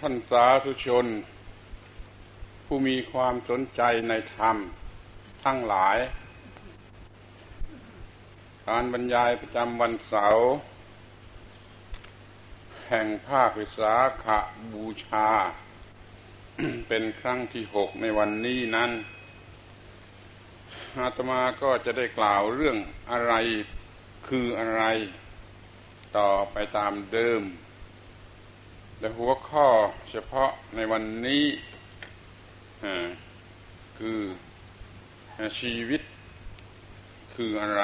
ท่านสาธุชน ผู้มีความสนใจในธรรมทั้งหลาย การบรรยายประจำวันเสาร์แห่งภาควิสาขบูชา เป็นครั้งที่หกในวันนี้นั้น อาตมาก็จะได้กล่าวเรื่องอะไรคืออะไร ต่อไปตามเดิม แต่หัวข้อเฉพาะในวันนี้คือชีวิตคืออะไร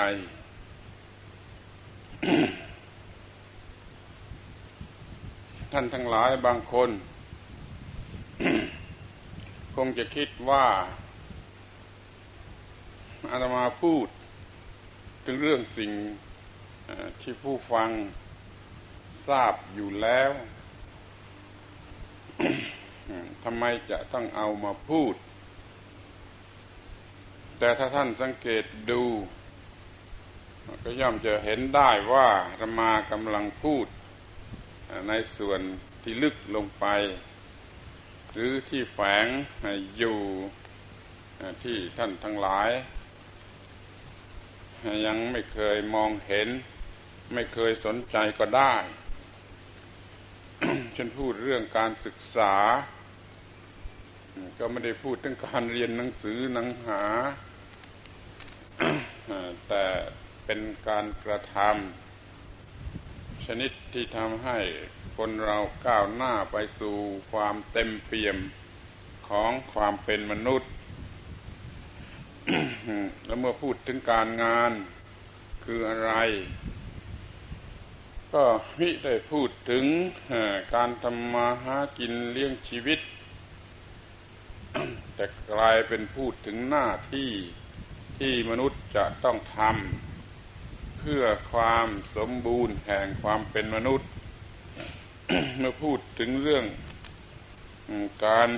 ท่านทั้งหลายบางคน คงจะคิดว่าอาตมาพูด ถึงเรื่องสิ่งที่ผู้ฟังทราบอยู่แล้ว ทำไมจะต้องเอามาพูด แต่ถ้าท่านสังเกตดู ก็ย่อมจะเห็นได้ว่าธรรมากำลังพูด ในส่วนที่ลึกลงไป หรือที่แฝงอยู่ที่ท่านทั้งหลาย ยังไม่เคยมองเห็น ไม่เคยสนใจก็ได้ ฉันพูดเรื่องการศึกษา ก็ไม่ได้พูดถึงการเรียนหนังสือหนังหา แต่เป็นการกระทำชนิดที่ทำให้คนเราก้าวหน้าไปสู่ความเต็มเปี่ยมของความเป็นมนุษย์ แล้วเมื่อพูดถึงการงานคืออะไร ก็มิได้พูดถึงการทำมาหากินเลี้ยงชีวิต แต่กลายเป็นพูดถึงหน้าที่ที่มนุษย์จะต้องทำเพื่อความสมบูรณ์แห่งความเป็นมนุษย์ เมื่อพูดถึงเรื่องการ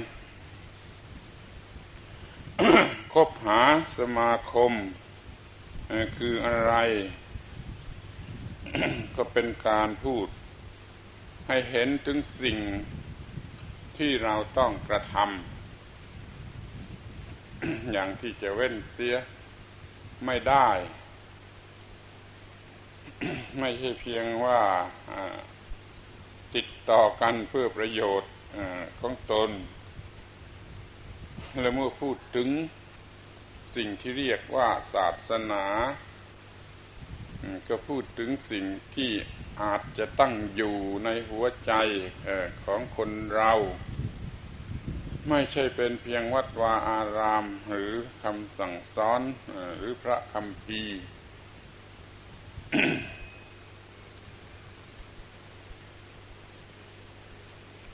คบหาสมาคมคืออะไร ก็เป็นการพูดให้เห็นถึงสิ่งที่เราต้องกระทำอย่างที่จะเว้นเสียไม่ได้ ไม่ใช่เพียงว่าติดต่อกันเพื่อประโยชน์ของตน และเมื่อพูดถึงสิ่งที่เรียกว่าศาสนา ก็พูดถึงสิ่งที่อาจจะตั้งอยู่ในหัวใจของคนเรา ไม่ใช่เป็นเพียงวัดวาอาราม หรือคำสั่งสอนหรือพระคำพี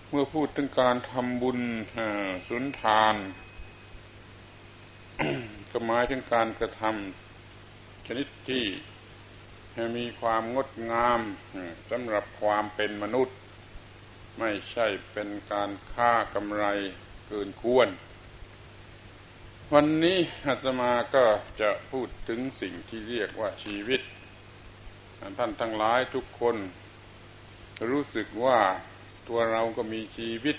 เมื่อพูดถึงการทำบุญสุนทานก็หมายถึงการกระทำชนิดที่ มีความงดงามสำหรับความเป็นมนุษย์ ไม่ใช่เป็นการค่ากำไรเกินควร วันนี้อาตมาก็จะพูดถึงสิ่งที่เรียกว่าชีวิต ท่านทั้งหลายทุกคน รู้สึกว่าตัวเราก็มีชีวิต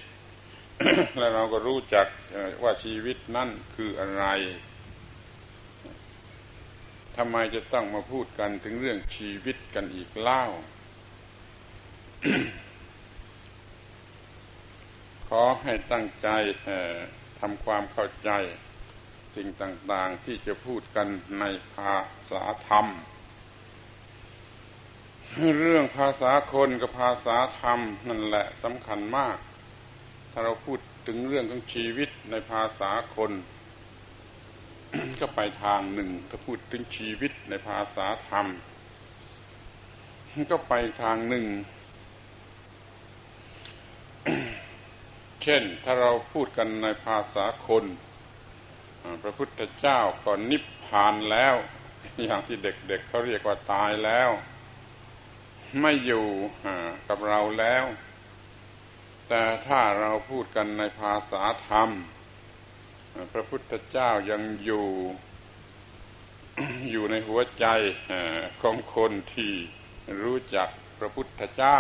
และเราก็รู้จักว่าชีวิตนั่นคืออะไร ทำไมจะต้องมาพูดกันถึงเรื่องชีวิตกันอีกเล่า ขอให้ตั้งใจทำความเข้าใจ สิ่งต่างๆที่จะพูดกันในภาษาธรรม เรื่องภาษาคนกับภาษาธรรมนั่นแหละสำคัญมาก ถ้าเราพูดถึงเรื่องของชีวิตในภาษาคน ก็ไปทางหนึ่งถ้าพูดถึงชีวิตในภาษาธรรม ก็ไปทางหนึ่ง เช่นถ้าเราพูดกันในภาษาคนพระพุทธเจ้าก็นิพพานแล้ว อย่างที่เด็กๆเเขาเรียกว่าตายแล้ว ไม่อยู่กับเราแล้ว แต่ถ้าเราพูดกันในภาษาธรรม พระพุทธเจ้ายังอยู่อยู่ในหัวใจของคนที่รู้จักพระพุทธเจ้า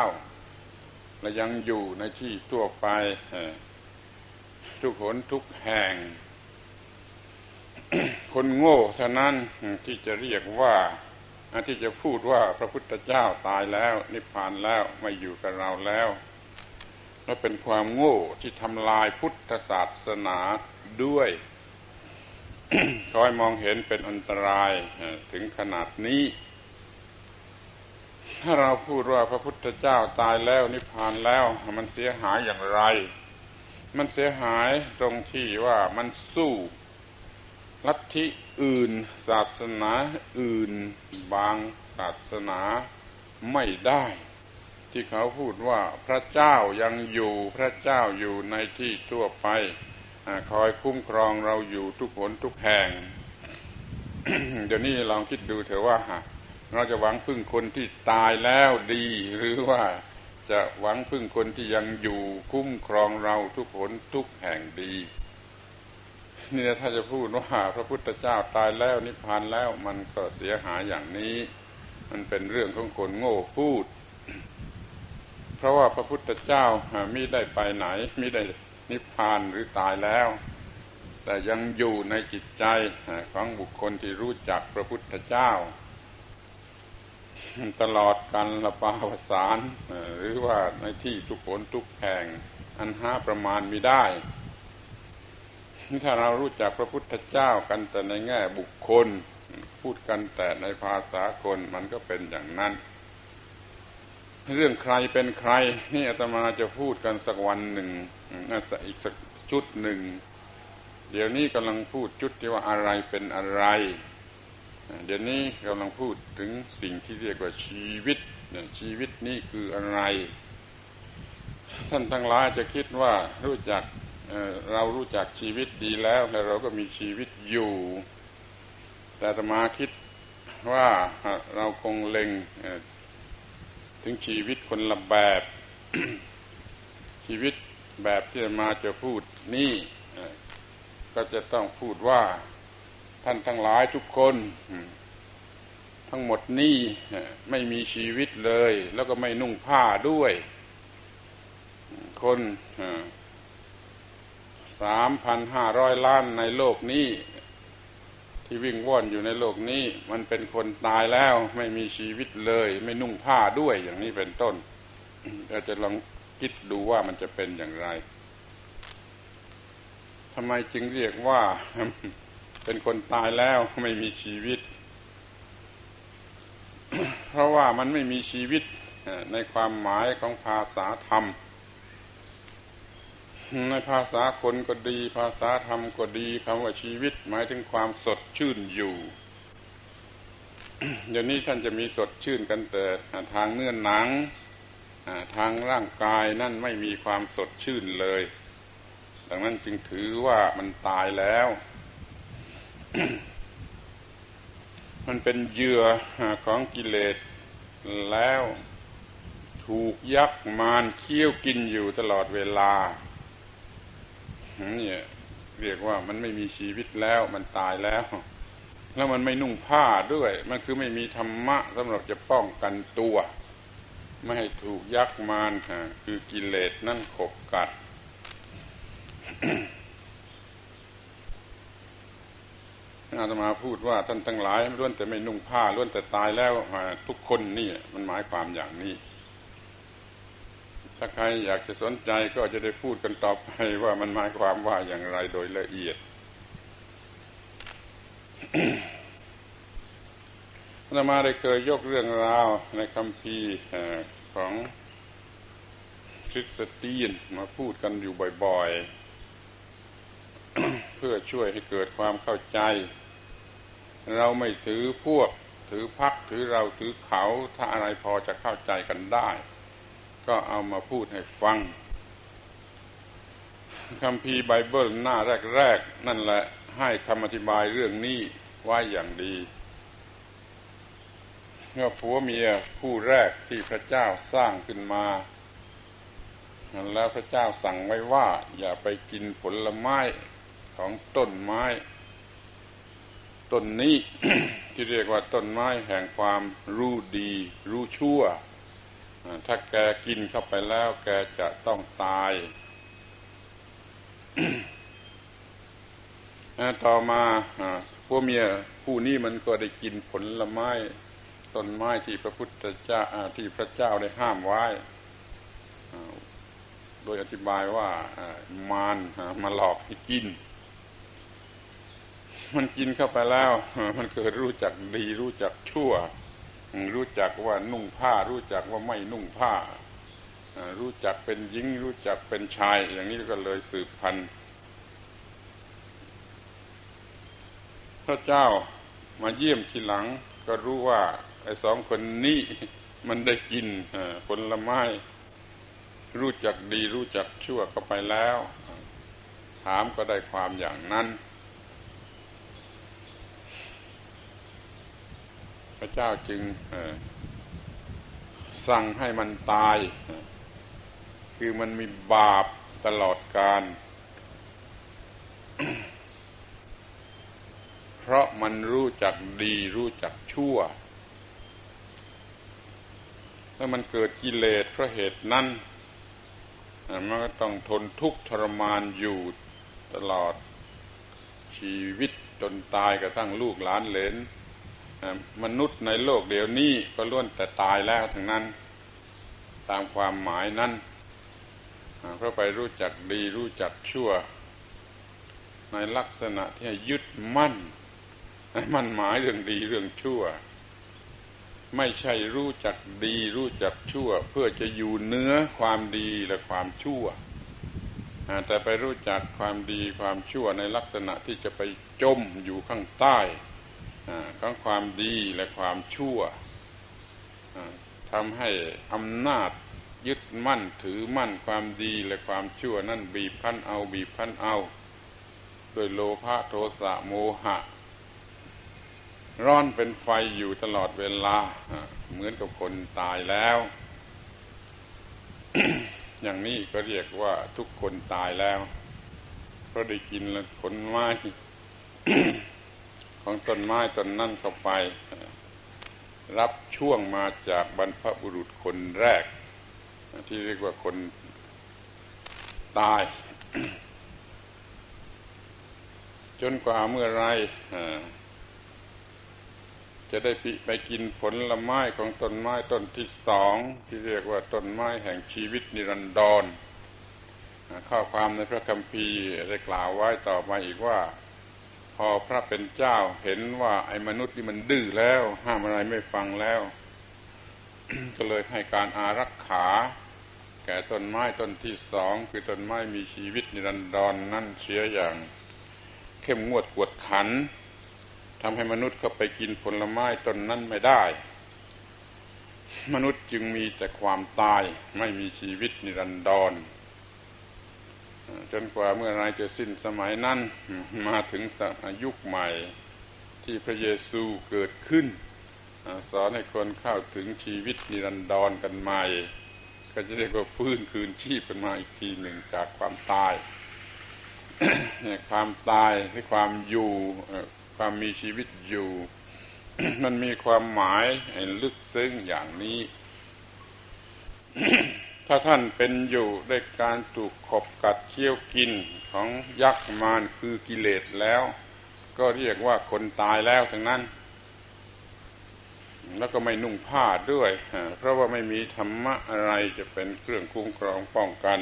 และยังอยู่ในที่ทั่วไปทุกหนทุกแห่ง คนโง่เท่านั้นที่จะเรียกว่าที่จะพูดว่าพระพุทธเจ้าตายแล้ว นิพพานแล้วไม่อยู่กับเราแล้วและเป็นความโง่ที่ทำลายพุทธศาสนา ด้วย คอยมองเห็นเป็นอันตรายถึงขนาดนี้ ถ้าเราพูดว่าพระพุทธเจ้าตายแล้วนิพพานแล้ว มันเสียหายอย่างไร มันเสียหายตรงที่ว่ามันสู้ลัทธิอื่น ศาสนาอื่น บางศาสนาไม่ได้ ที่เขาพูดว่าพระเจ้ายังอยู่พระเจ้าอยู่ในที่ทั่วไป คอยคุ้มครองเราอยู่ทุกผลทุกแห่ง เดี๋ยวนี้ลองคิดดูเถอะว่า เราจะหวังพึ่งคนที่ตายแล้วดี หรือว่าจะหวังพึ่งคนที่ยังอยู่คุ้มครองเราทุกผลทุกแห่งดีนี่ถ้าจะพูดว่าพระพุทธเจ้าตายแล้วนิพพานแล้วมันก็เสียหายอย่างนี้ มันเป็นเรื่องของคนโง่พูด เพราะว่าพระพุทธเจ้ามิได้ไปไหนมิได้ นิพพานหรือตายแล้ว แต่ยังอยู่ในจิตใจของบุคคลที่รู้จักพระพุทธเจ้า ตลอดกันละปาวสารหรือว่าในที่ทุกผลทุกแห่งอันห้าประมาณมีได้ถ้าเรารู้จักพระพุทธเจ้ากันแต่ในแง่บุคคล พูดกันแต่ในภาษาคนมันก็เป็นอย่างนั้น เรื่องใครเป็นใคร นี่อาตมาจะพูดกันสักวันหนึ่งน่าจะอีกสักชุดหนึ่ง เดี๋ยวนี้กำลังพูดชุดที่ว่าอะไรเป็นอะไร เดี๋ยวนี้กำลังพูดถึงสิ่งที่เรียกว่าชีวิตชีวิตนี่คืออะไร ท่านทั้งหลายจะคิดว่ารู้จักเรารู้จักชีวิตดีแล้วแล้วเราก็มีชีวิตอยู่ แต่ตมาคิดว่าเราคงเล็ง ถึงชีวิตคนละแบบ ชีวิตแบบที่มาจะพูดนี่ก็จะต้องพูดว่าท่านทั้งหลายทุกคน ทั้งหมดนี่ไม่มีชีวิตเลย แล้วก็ไม่นุ่งผ้าด้วย คนสามพันห้าร้อยล้านในโลกนี้ ที่วิ่งว่อนอยู่ในโลกนี้ มันเป็นคนตายแล้วไม่มีชีวิตเลย ไม่นุ่งผ้าด้วยอย่างนี้เป็นต้นเราจะลองคิดดูว่ามันจะเป็นอย่างไรทำไมจึงเรียกว่าเป็นคนตายแล้วไม่มีชีวิต เพราะว่ามันไม่มีชีวิตในความหมายของภาษาธรรม ในภาษาคนก็ดี ภาษาธรรมก็ดีคำว่าชีวิต หมายถึงความสดชื่นอยู่เดี๋ยวนี้ท่านจะมีสดชื่นกันแต่ทางเนื้อหนังทางร่างกายนั่นไม่มีความสดชื่นเลย ดังนั้นจึงถือว่ามันตายแล้ว มันเป็นเหยื่อของกิเลสแล้ว ถูกยักษ์มารเคี้ยวกินอยู่ตลอดเวลา นี่เรียกว่ามันไม่มีชีวิตแล้วมันตายแล้ว แล้วมันไม่นุ่งผ้าด้วย มันคือไม่มีธรรมะสำหรับจะป้องกันตัว ไม่ให้ถูกยักษ์มารคือกิเลสนั่นขบกัดอาตมาพูดว่าท่านทั้งหลายล้วนแต่ไม่นุ่งผ้าล้วนแต่ตายแล้วทุกคนนี่มันหมายความอย่างนี้ ถ้าใครอยากจะสนใจก็จะได้พูดกันต่อไปว่ามันหมายความว่าอย่างไรโดยละเอียดพระมาได้เคยยกเรื่องราวในคำพีของคริสเตียนมาพูดกันอยู่บ่อยๆ เพื่อช่วยให้เกิดความเข้าใจ เราไม่ถือพวก ถือพักถือเราถือเขาถ้าอะไรพอจะเข้าใจกันได้ ก็เอามาพูดให้ฟังคำพีไบเบิลหน้าแรก ๆ นั่นแหละให้คำอธิบายเรื่องนี้ไว้อย่างดีเมื่อผัวเมียผู้แรกที่พระเจ้าสร้างขึ้นมา แล้วพระเจ้าสั่งไว้ว่า อย่าไปกินผลไม้ของต้นไม้ ต้นนี้ ที่เรียกว่าต้นไม้แห่งความรู้ดี รู้ชั่ว ถ้าแกกินเข้าไปแล้วแกจะต้องตาย ต่อมาพวกเมียผู้นี้มันก็ได้กินผลไม้ต้นไม้ที่พระพุทธเจ้าที่พระเจ้าได้ห้ามไว้ โดยอธิบายว่ามารมาหลอกให้กิน มันกินเข้าไปแล้ว มันเกิดรู้จักดีรู้จักชั่ว รู้จักว่านุ่งผ้า รู้จักว่าไม่นุ่งผ้า รู้จักเป็นหญิง รู้จักเป็นชาย อย่างนี้ก็เลยสืบพันธุ์พระเจ้ามาเยี่ยมทีหลัง ก็รู้ว่าไอ้สองคนนี้มันได้กินผลไม้ รู้จักดีรู้จักชั่วก็ไปแล้ว ถามก็ได้ความอย่างนั้น ระเจ้าจึงสั่งให้มันตาย คือมันมีบาปตลอดการ เพราะมันรู้จักดีรู้จักชั่ว ถ้ามันเกิดกิเลสเพราะเหตุนั้นมันก็ต้องทนทุกข์ทรมานอยู่ตลอดชีวิตจนตายกระทั่งลูกหลานเหลน มนุษย์ในโลกเดี๋ยวนี้ก็ล้วนแต่ตายแล้วทั้งนั้น ตามความหมายนั้นเพราะไปรู้จักดีรู้จักชั่ว ในลักษณะที่ยึดมั่นมันหมายเรื่องดีเรื่องชั่ว ไม่ใช่รู้จักดีรู้จักชั่ว เพื่อจะอยู่เนื้อความดีและความชั่วแต่ไปรู้จักความดีความชั่วในลักษณะที่จะไปจมอยู่ข้างใต้ ของความดีและความชั่วทำให้อำนาจยึดมั่นถือมั่นความดีและความชั่วนั่นบีบพันเอาบีบพันเอาโดยโลภะโทสะโมหะ ร้อนเป็นไฟอยู่ตลอดเวลา เหมือนกับคนตายแล้ว อย่างนี้ก็เรียกว่าทุกคนตายแล้วเพราะได้กินผลไม้ ของต้นไม้ต้นนั่นเข้าไป รับช่วงมาจากบรรพบุรุษคนแรก ที่เรียกว่าคนตาย จนกว่าเมื่อไรจะได้ไปกินผลลไม้ของต้นไม้ต้นที่สอง ที่เรียกว่าต้นไม้แห่งชีวิตนิรันดรข้อความในพระคัมภีร์ได้กล่าวไว้ต่อมาอีกว่า พอพระเป็นเจ้าเห็นว่าไอ้มนุษย์นี่มันดื้อแล้ว ห้ามอะไรไม่ฟังแล้ว ก็เลยให้การอารักขา แก่ต้นไม้ต้นที่สองคือต้นไม้มีชีวิตนิรันดรนนั่นเสียอย่าง เข้มงวดกวดขันทำให้มนุษย์เข้าไปกินผลไม้ต้นนั้นไม่ได้ มนุษย์จึงมีแต่ความตายไม่มีชีวิตนิรันดร จนกว่าเมื่อไรจะสิ้นสมัยนั้นมาถึงยุคใหม่ที่พระเยซูเกิดขึ้น สอนให้คนเข้าถึงชีวิตนิรันดรกันใหม่ ก็จะเรียกว่าฟื้นคืนชีพกันมาอีกทีหนึ่งจากความตายความตายที่ความอยู่ความมีชีวิตอยู่ มันมีความหมายลึกซึ้งอย่างนี้ ถ้าท่านเป็นอยู่ด้วยการถูกขบกัดเคี้ยวกินของยักษ์มารคือกิเลสแล้ว ก็เรียกว่าคนตายแล้วทั้งนั้น แล้วก็ไม่นุ่งผ้าด้วย เพราะว่าไม่มีธรรมะอะไรจะเป็นเครื่องคุ้มครองป้องกัน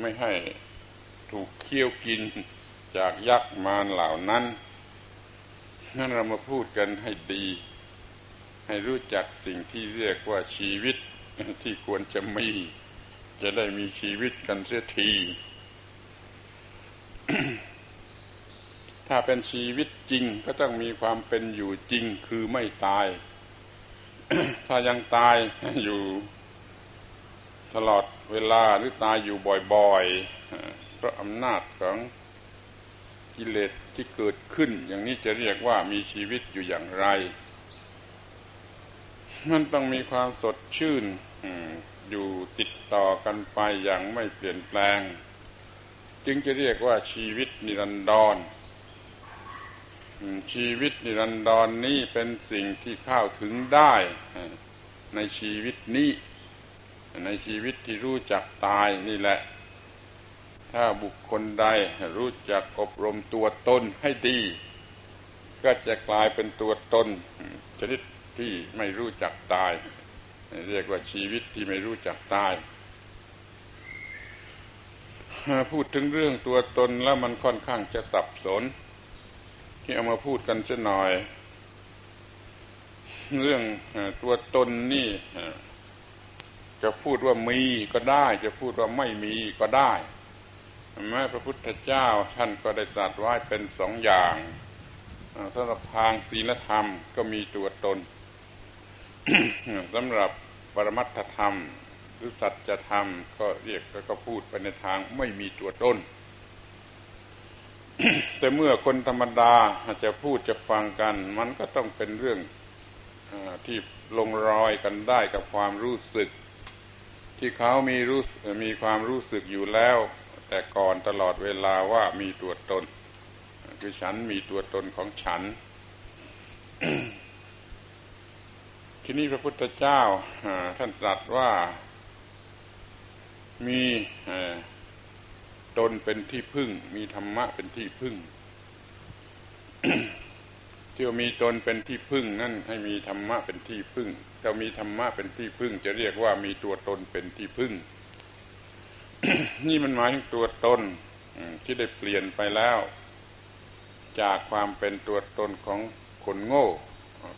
ไม่ให้ถูกเคี้ยวกินจากยักษ์มารเหล่านั้นนั่นเรามาพูดกันให้ดี ให้รู้จักสิ่งที่เรียกว่าชีวิต ที่ควรจะมี จะได้มีชีวิตกันเสียที ถ้าเป็นชีวิตจริงก็ต้องมีความเป็นอยู่จริงคือไม่ตาย ถ้ายังตายอยู่ตลอดเวลาหรือตายอยู่บ่อยๆเพราะอำนาจของกิเลสที่เกิดขึ้น อย่างนี้จะเรียกว่ามีชีวิตอยู่อย่างไร มันต้องมีความสดชื่นอยู่ติดต่อกันไปอย่างไม่เปลี่ยนแปลง จึงจะเรียกว่าชีวิตนิรันดรชีวิตนิรันดรนนี้เป็นสิ่งที่เข้าถึงได้ในชีวิตนี้ ในชีวิตที่รู้จักตายนี่แหละ ถ้าบุคคลใดรู้จักอบรมตัวตนให้ดี ก็จะกลายเป็นตัวตนชนิด ที่ไม่รู้จักตาย เรียกว่าชีวิตที่ไม่รู้จักตาย พูดถึงเรื่องตัวตนแล้วมันค่อนข้างจะสับสน ที่เอามาพูดกันจะหน่อย เรื่องตัวตนนี่จะพูดว่ามีก็ได้ จะพูดว่าไม่มีก็ได้แม้พระพุทธเจ้าท่านก็ได้ตรัสไว้เป็นสองอย่างสำหรับทางศีลธรรมก็มีตัวตน สำหรับปรมัตถธรรม หรือสัจธรรมก็เรียกแล้วก็พูดไปในทางไม่มีตัวตนแต่เมื่อคนธรรมดาจะพูดจะฟังกัน มันก็ต้องเป็นเรื่องอที่ลงรอยกันได้กับความรู้สึก ที่เขามีรู้มีความรู้สึกอยู่แล้ว แต่ก่อนตลอดเวลาว่ามีตัวตน คือฉันมีตัวตนของฉัน ที่นี้พระพุทธเจ้าท่านตรัสว่ามีตนเป็นที่พึ่ง มีธรรมะเป็นที่พึ่ง ที่ว่ามีตนเป็นที่พึ่งนั่นให้มีธรรมะเป็นที่พึ่งถ้ามีธรรมะเป็นที่พึ่ง จะเรียกว่ามีตัวตนเป็นที่พึ่ง นี่มันหมายถึงตัวตนที่ได้เปลี่ยนไปแล้ว จากความเป็นตัวตนของคนโง่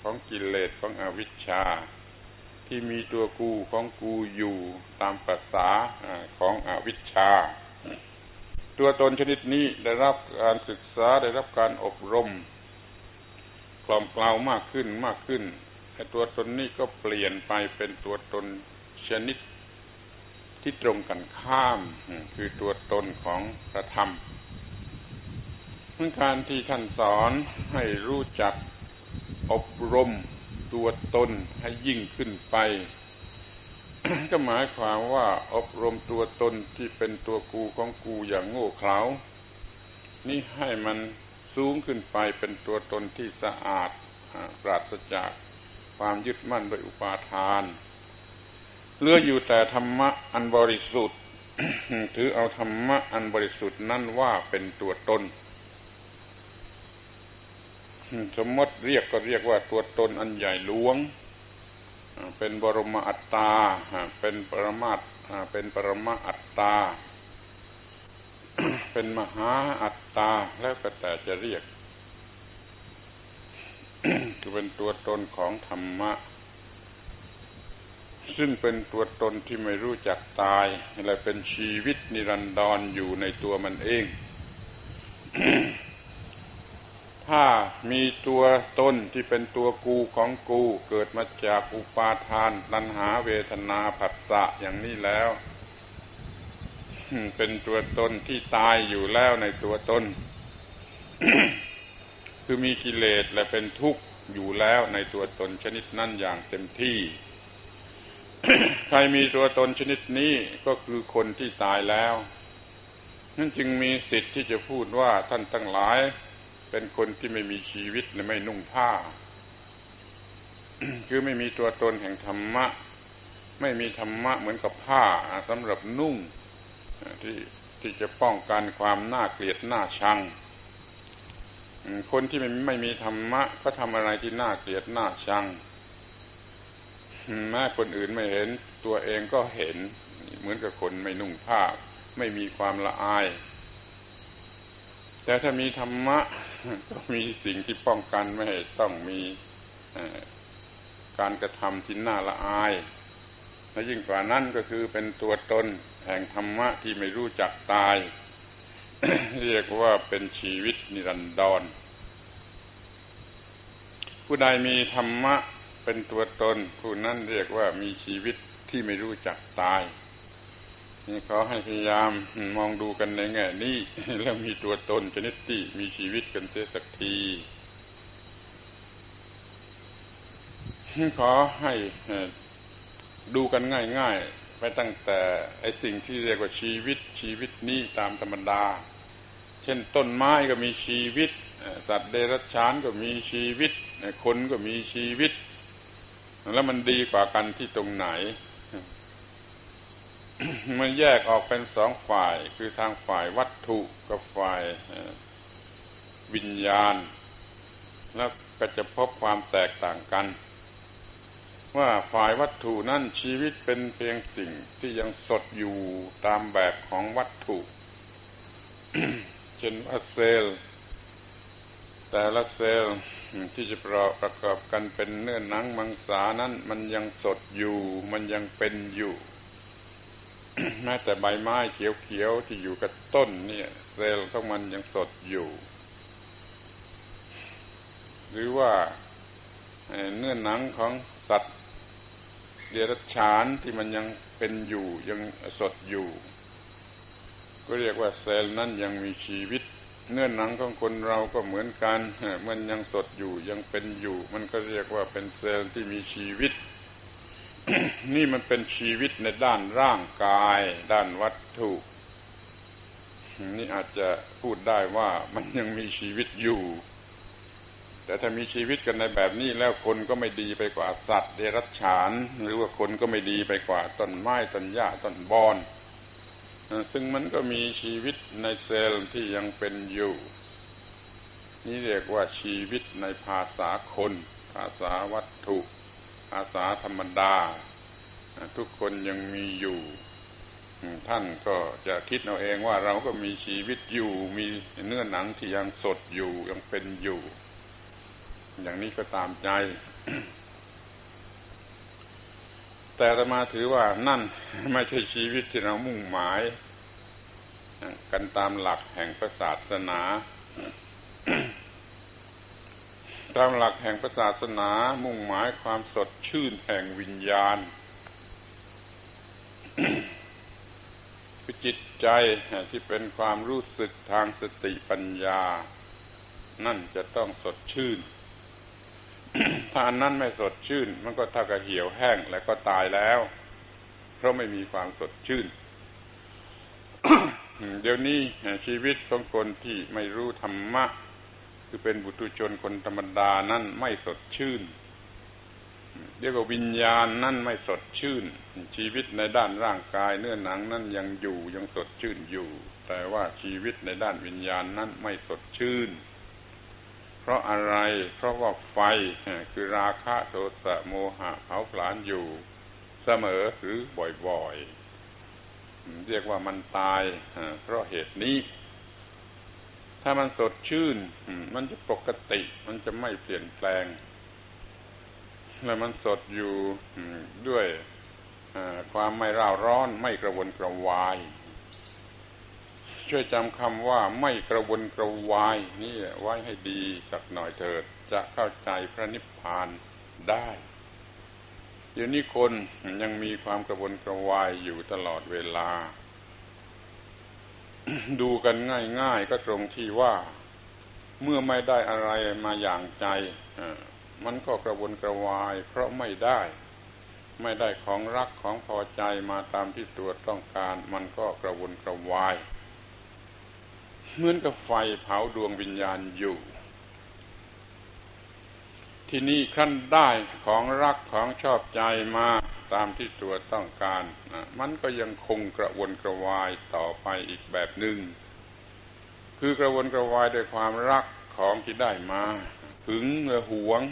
ของกิเลสของอวิชชา ที่มีตัวกูของกูอยู่ตามภาษาของอวิชชา ตัวตนชนิดนี้ได้รับการศึกษาได้รับการอบรมกล่อมกล่าวมากขึ้นมากขึ้นไอ้ตัวตนนี้ก็เปลี่ยนไปเป็นตัวตนชนิดที่ตรงกันข้ามคือตัวตนของพระธรรมเมื่อการที่ท่านสอนให้รู้จัก อบรมตัวตนให้ยิ่งขึ้นไป ก็หมายความว่าอบรมตัวตนที่เป็นตัวกูของกูอย่างโง่เขลานี่ให้มันสูงขึ้นไปเป็นตัวตนที่สะอาดปราศจากความยึดมั่นโดยอุปาทานเหลืออยู่แต่ธรรมะอันบริสุทธิ์ ถือเอาธรรมะอันบริสุทธิ์นั่นว่าเป็นตัวตน สมมติเรียกก็เรียกว่าตัวตนอันใหญ่หลวง เป็นบรมอัตตา เป็นปรมาตเป็นปรมาอัตตา เป็นมหาอัตตา แล้วก็แต่จะเรียกคือเป็นตัวตนของธรรมะ ซึ่งเป็นตัวตนที่ไม่รู้จักตายและเป็นชีวิตนิรันดรออยู่ในตัวมันเอง ถ้ามีตัวตนที่เป็นตัวกูของกูเกิดมาจากอุปาทานตัณหาเวทนาผัสสะอย่างนี้แล้ว เป็นตัวตนที่ตายอยู่แล้วในตัวตนคือมีกิเลสและเป็นทุกข์อยู่แล้วในตัวตนชนิดนั้นอย่างเต็มที่ ใครมีตัวตนชนิดนี้ก็คือคนที่ตายแล้วนั่นจึงมีสิทธิ์ที่จะพูดว่าท่านทั้งหลาย เป็นคนที่ไม่มีชีวิตและไม่นุ่งผ้า คือไม่มีตัวตนแห่งธรรมะ ไม่มีธรรมะเหมือนกับผ้าสำหรับนุ่งที่ที่จะป้องกันความน่าเกลียดน่าชัง คนที่ไม่ไม่มีธรรมะ ก็ทำอะไรที่น่าเกลียดน่าชังแม้คนอื่นไม่เห็นตัวเองก็เห็น เหมือนกับคนไม่นุ่งผ้า ไม่มีความละอาย แต่ถ้ามีธรรมะก็มีสิ่งที่ป้องกันไม่ให้ต้องมีการกระทำที่น่าละอาย และยิ่งกว่านั้นก็คือเป็นตัวตนแห่งธรรมะที่ไม่รู้จักตาย เรียกว่าเป็นชีวิตนิรันดร ผู้ใดมีธรรมะเป็นตัวตน ผู้นั้นเรียกว่ามีชีวิตที่ไม่รู้จักตาย ขอให้พยายามมองดูกันในแง่นี้แล้วมีตัวตนชนิดที่มีชีวิตกันเสียสักทีขอให้ดูกันง่ายๆไปตั้งแต่ไอ้สิ่งที่เรียกว่าชีวิตชีวิตนี้ตามธรรมดา เช่นต้นไม้ก็มีชีวิต สัตว์เดรัจฉานก็มีชีวิตคนก็มีชีวิต แล้วมันดีกว่ากันที่ตรงไหน มันแยกออกเป็นสองฝ่าย คือทางฝ่ายวัตถุกับฝ่ายวิญญาณ แล้วก็จะพบความแตกต่างกัน ว่าฝ่ายวัตถุนั่นชีวิตเป็นเพียงสิ่งที่ยังสดอยู่ตามแบบของวัตถุ เช่นว่าเซลล์แต่ละเซลล์ที่จะประกอบกันเป็นเนื้อหนังมังสานั้นมันยังสดอยู่ มันยังเป็นอยู่ แม้แต่ใบไม้เขียวๆที่อยู่กับต้นเนี่ย เซลล์ของมันยังสดอยู่ หรือว่าเนื้อหนังของสัตว์เดรัจฉานที่มันยังเป็นอยู่ยังสดอยู่ ก็เรียกว่าเซลล์นั้นยังมีชีวิต เนื้อหนังของคนเราก็เหมือนกันมันยังสดอยู่ยังเป็นอยู่ มันก็เรียกว่าเป็นเซลล์ที่มีชีวิต นี่มันเป็นชีวิตในด้านร่างกาย ด้านวัตถุ นี่อาจจะพูดได้ว่ามันยังมีชีวิตอยู่ แต่ถ้ามีชีวิตกันในแบบนี้แล้วคนก็ไม่ดีไปกว่าสัตว์เดรัจฉาน หรือว่าคนก็ไม่ดีไปกว่าต้นไม้ต้นหญ้าต้นบอนซึ่งมันก็มีชีวิตในเซลล์ที่ยังเป็นอยู่ นี่เรียกว่าชีวิตในภาษาคน ภาษาวัตถุ ภาษาธรรมดา ทุกคนยังมีอยู่ ท่านก็จะคิดเอาเองว่าเราก็มีชีวิตอยู่ มีเนื้อหนังที่ยังสดอยู่ยังเป็นอยู่ อย่างนี้ก็ตามใจ แต่ตมาถือว่านั่นไม่ใช่ชีวิตที่เรามุ่งหมาย กันตามหลักแห่งศาสนา ตามหลักแห่งศาสนามุ่งหมายความสดชื่นแห่งวิญญาณคือจิตใจที่เป็นความรู้สึกทางสติปัญญา นั่นจะต้องสดชื่น ถ้าอันนั้นไม่สดชื่น มันก็เท่ากับเหี่ยวแห้งแล้วก็ตายแล้ว เพราะไม่มีความสดชื่น เดี๋ยวนี้ชีวิตของคนที่ไม่รู้ธรรมะ คือเป็นบุตุชนคนธรรมดานั่นไม่สดชื่น เรียกว่าวิญญาณนั่นไม่สดชื่น ชีวิตในด้านร่างกายเนื้อหนังนั่นยังอยู่ยังสดชื่นอยู่ แต่ว่าชีวิตในด้านวิญญาณนั้นไม่สดชื่น เพราะอะไรเพราะว่าไฟคือราคะโทสะโมหะเผาผลาญอยู่เสมอหรือบ่อยๆ เรียกว่ามันตายเพราะเหตุนี้ ถ้ามันสดชื่น มันจะปกติ มันจะไม่เปลี่ยนแปลง และมันสดอยู่ด้วยความไม่ร่าร้อน ไม่กระวนกระวาย ช่วยจำคำว่าไม่กระวนกระวาย นี่ไว้ให้ดีสักหน่อยเถิด จะเข้าใจพระนิพพานได้เดี๋ยวนี้คนยังมีความกระวนกระวายอยู่ตลอดเวลา ดูกันง่ายๆ ก็ตรงที่ว่าเมื่อไม่ได้อะไรมาอย่างใจ มันก็กระวนกระวาย เพราะไม่ได้ ไม่ได้ของรักของพอใจมาตามที่ตัวต้องการ มันก็กระวนกระวาย เหมือนกับไฟเผาดวงวิญญาณอยู่ ที่นี่ขั้นได้ของรักของชอบใจมาตามที่ตัวต้องการนะมันก็ยังคงกระวนกระวายต่อไปอีกแบบหนึง่ง คือกระวนกระวายด้วยความรักของที่ได้มาถึงเรือหวง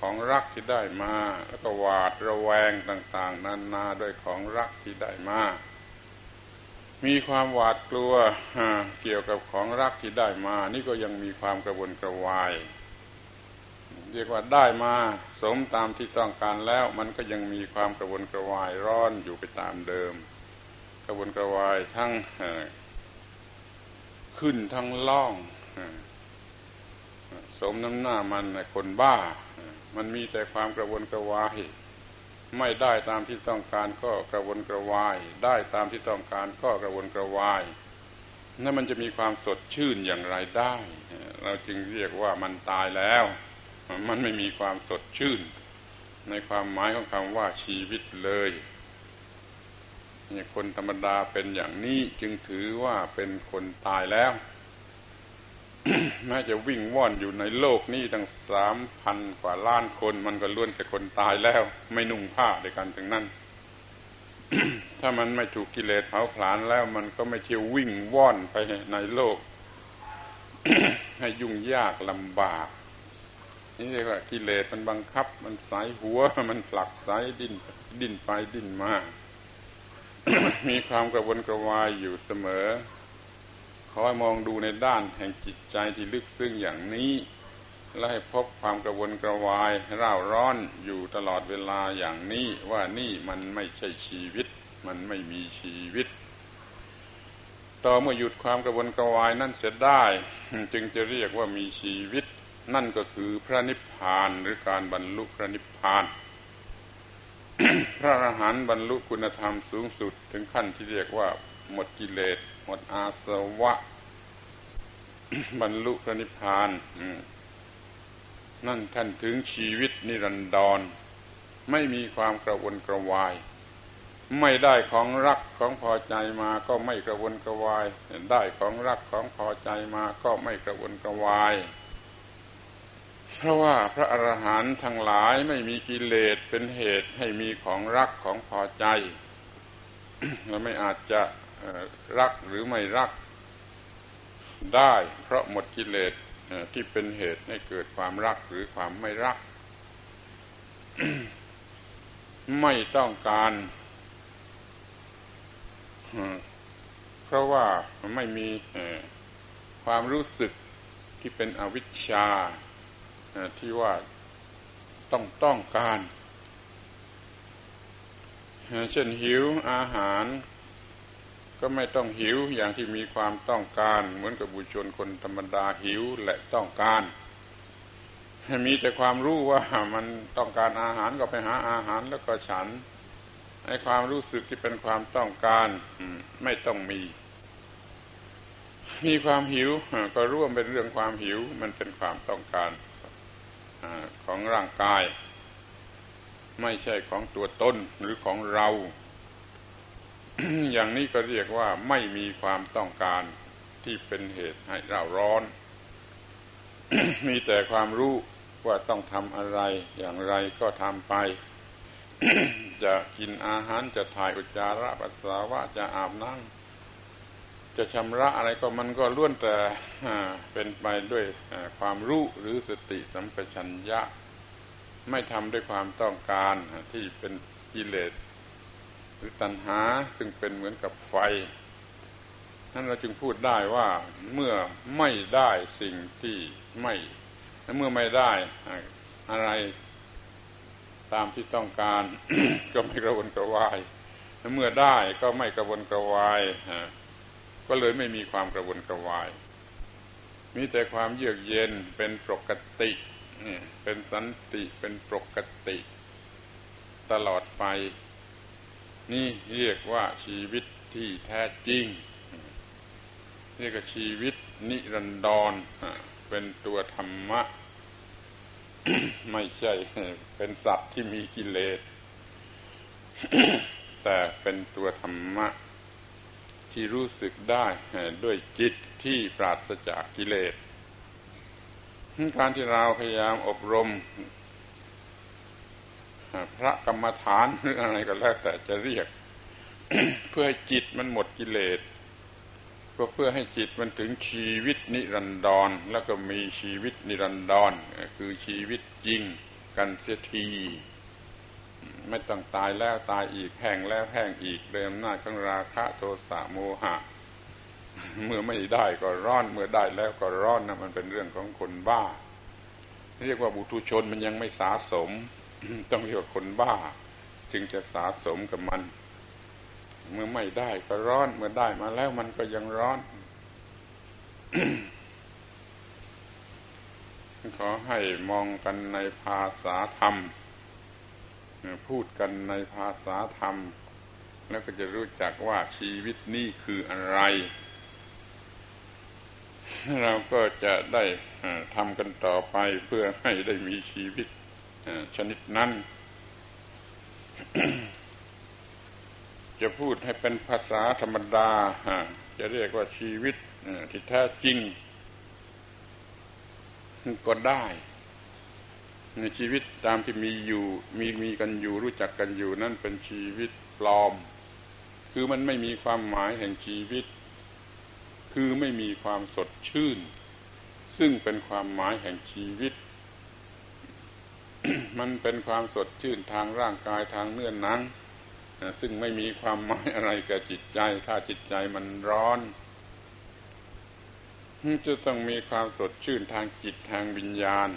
ของรักที่ได้มา แล้วก็หวาดระแวงต่างๆนานาด้วยของรักที่ได้มา มีความหวาดกลัวเกี่ยวกับของรักที่ได้มา นี่ก็ยังมีความกระวนกระวาย เรียกว่าได้มาสมตามที่ต้องการแล้ว มันก็ยังมีความกระวนกระวายร้อนอยู่ไปตามเดิม กระวนกระวายทั้งขึ้นทั้งล่องสมน้ำหน้ามันคนบ้า มันมีแต่ความกระวนกระวายไม่ได้ตามที่ต้องการก็กระวนกระวาย ได้ตามที่ต้องการก็กระวนกระวายนั่นมันจะมีความสดชื่นอย่างไรได้ เราจึงเรียกว่ามันตายแล้ว มันไม่มีความสดชื่น ในความหมายของคำว่าชีวิตเลยนี่คนธรรมดาเป็นอย่างนี้จึงถือว่าเป็นคนตายแล้วแม้จะวิ่งว่อนอยู่ในโลกนี้ตั้งสามพันกว่าล้านคนมันก็ล้วนแต่คนตายแล้ว ไม่นุ่งผ้าด้วยกันถึงนั้น ถ้ามันไม่ถูกกิเลสเผาผลาญแล้ว มันก็ไม่เที่ยววิ่งว่อนไปในโลก ให้ยุ่งยากลำบาก นี่เรียกว่ากิเลสมันบังคับ มันสายหัว มันผลักสายดิ้นดิ้นไปดิ้นมา มีความกระวนกระวายอยู่เสมอ ขอให้มองดูในด้านแห่งจิตใจที่ลึกซึ้งอย่างนี้ และให้พบความกระวนกระวายร่าร้อนอยู่ตลอดเวลาอย่างนี้ว่านี่มันไม่ใช่ชีวิต มันไม่มีชีวิตต่อเมื่อหยุดความกระวนกระวายนั่นเสียได้ จึงจะเรียกว่ามีชีวิต นั่นก็คือพระนิพพานหรือการบรรลุพระนิพพาน พระอรหันต์บรรลุคุณธรรมสูงสุดถึงขั้นที่เรียกว่า หมดกิเลส หมดอาสวะ บรรลุพระนิพพานนั่นท่านถึงชีวิตนิรันดร ไม่มีความกระวนกระวาย ไม่ได้ของรักของพอใจมาก็ไม่กระวนกระวาย ได้ของรักของพอใจมาก็ไม่กระวนกระวาย เพราะว่าพระอรหันต์ทั้งหลายไม่มีกิเลสเป็นเหตุให้มีของรักของพอใจ และไม่อาจจะรักหรือไม่รักได้ เพราะหมดกิเลสที่เป็นเหตุให้เกิดความรักหรือความไม่รัก ไม่ต้องการ เพราะว่าไม่มีความรู้สึกที่เป็นอวิชชา ที่ว่าต้องต้องการ เช่นหิวอาหาร ก็ไม่ต้องหิวอย่างที่มีความต้องการ เหมือนกับบุชนคนธรรมดาหิวและต้องการ มีแต่ความรู้ว่ามันต้องการอาหารก็ไปหาอาหารแล้วก็ฉันไอ้ความรู้สึกที่เป็นความต้องการไม่ต้องมี มีความหิวก็ร่วมเป็นเรื่องความหิวมันเป็นความต้องการ ของร่างกาย ไม่ใช่ของตัวตนหรือของเรา อย่างนี้ก็เรียกว่าไม่มีความต้องการที่เป็นเหตุให้เราร้อน มีแต่ความรู้ว่าต้องทำอะไรอย่างไรก็ทำไป จะกินอาหารจะถ่ายอุจจาระปัสสาวะจะอาบน้ำ จะชำระอะไรก็มันก็ล้วนแต่เป็นไปด้วยความรู้หรือสติสัมปชัญญะ ไม่ทำด้วยความต้องการที่เป็นกิเลส หรือตัณหาซึ่งเป็นเหมือนกับไฟนั้นเราจึงพูดได้ว่าเมื่อไม่ได้สิ่งที่ไม่เมื่อไม่ได้อะไรตามที่ต้องการก็ไม่กระวนกระวาย เมื่อได้ก็ไม่กระวนกระวาย ก็เลยไม่มีความกระวนกระวาย มีแต่ความเยือกเย็นเป็นปกติเป็นสันติเป็นปกติ ตลอดไป นี่เรียกว่าชีวิตที่แท้จริงเรียกว่าชีวิตนิรันดรเป็นตัวธรรมะ ไม่ใช่ เป็นสัตว์ที่มีกิเลสแต่เป็นตัวธรรมะ ที่รู้สึกได้ด้วยจิตที่ปราศจากกิเลส การที่เราพยายามอบรม พระกรรมฐานหรืออะไรก็แล้วแต่จะเรียก เพื่อจิตมันหมดกิเลสก็เพื่อให้จิตมันถึงชีวิตนิรันดร แล้วก็มีชีวิตนิรันดร คือชีวิตจริงกันเสียที ไม่ต้องตายแล้วตายอีกแห้งแล้วแห้งอีกเดิมหน้าข้งราคะโทสะโมหะ เมื่อไม่ได้ก็ร้อน เมื่อได้แล้วก็ร้อนนะมันเป็นเรื่องของคนบ้า เรียกว่าบุตุชนมันยังไม่สาสม ต้องเรียกว่าคนบ้า จึงจะสะสมกับมัน เมื่อไม่ได้ก็ร้อน เมื่อได้มาแล้วมันก็ยังร้อนขอให้มองกันในภาษาธรรม พูดกันในภาษาธรรม แล้วก็จะรู้จักว่าชีวิตนี้คืออะไร เราก็จะได้ทำกันต่อไปเพื่อให้ได้มีชีวิตชนิดนั้น จะพูดให้เป็นภาษาธรรมดา จะเรียกว่าชีวิตที่แท้จริงก็ได้ ในชีวิตตามที่มีอยู่ มีมีกันอยู่รู้จักกันอยู่นั่นเป็นชีวิตปลอม คือมันไม่มีความหมายแห่งชีวิต คือไม่มีความสดชื่น ซึ่งเป็นความหมายแห่งชีวิต มันเป็นความสดชื่นทางร่างกายทางเนื้อหนังซึ่งไม่มีความหมายอะไรแก่จิตใจ ถ้าจิตใจมันร้อน จะต้องมีความสดชื่นทางจิตทางวิญญาณ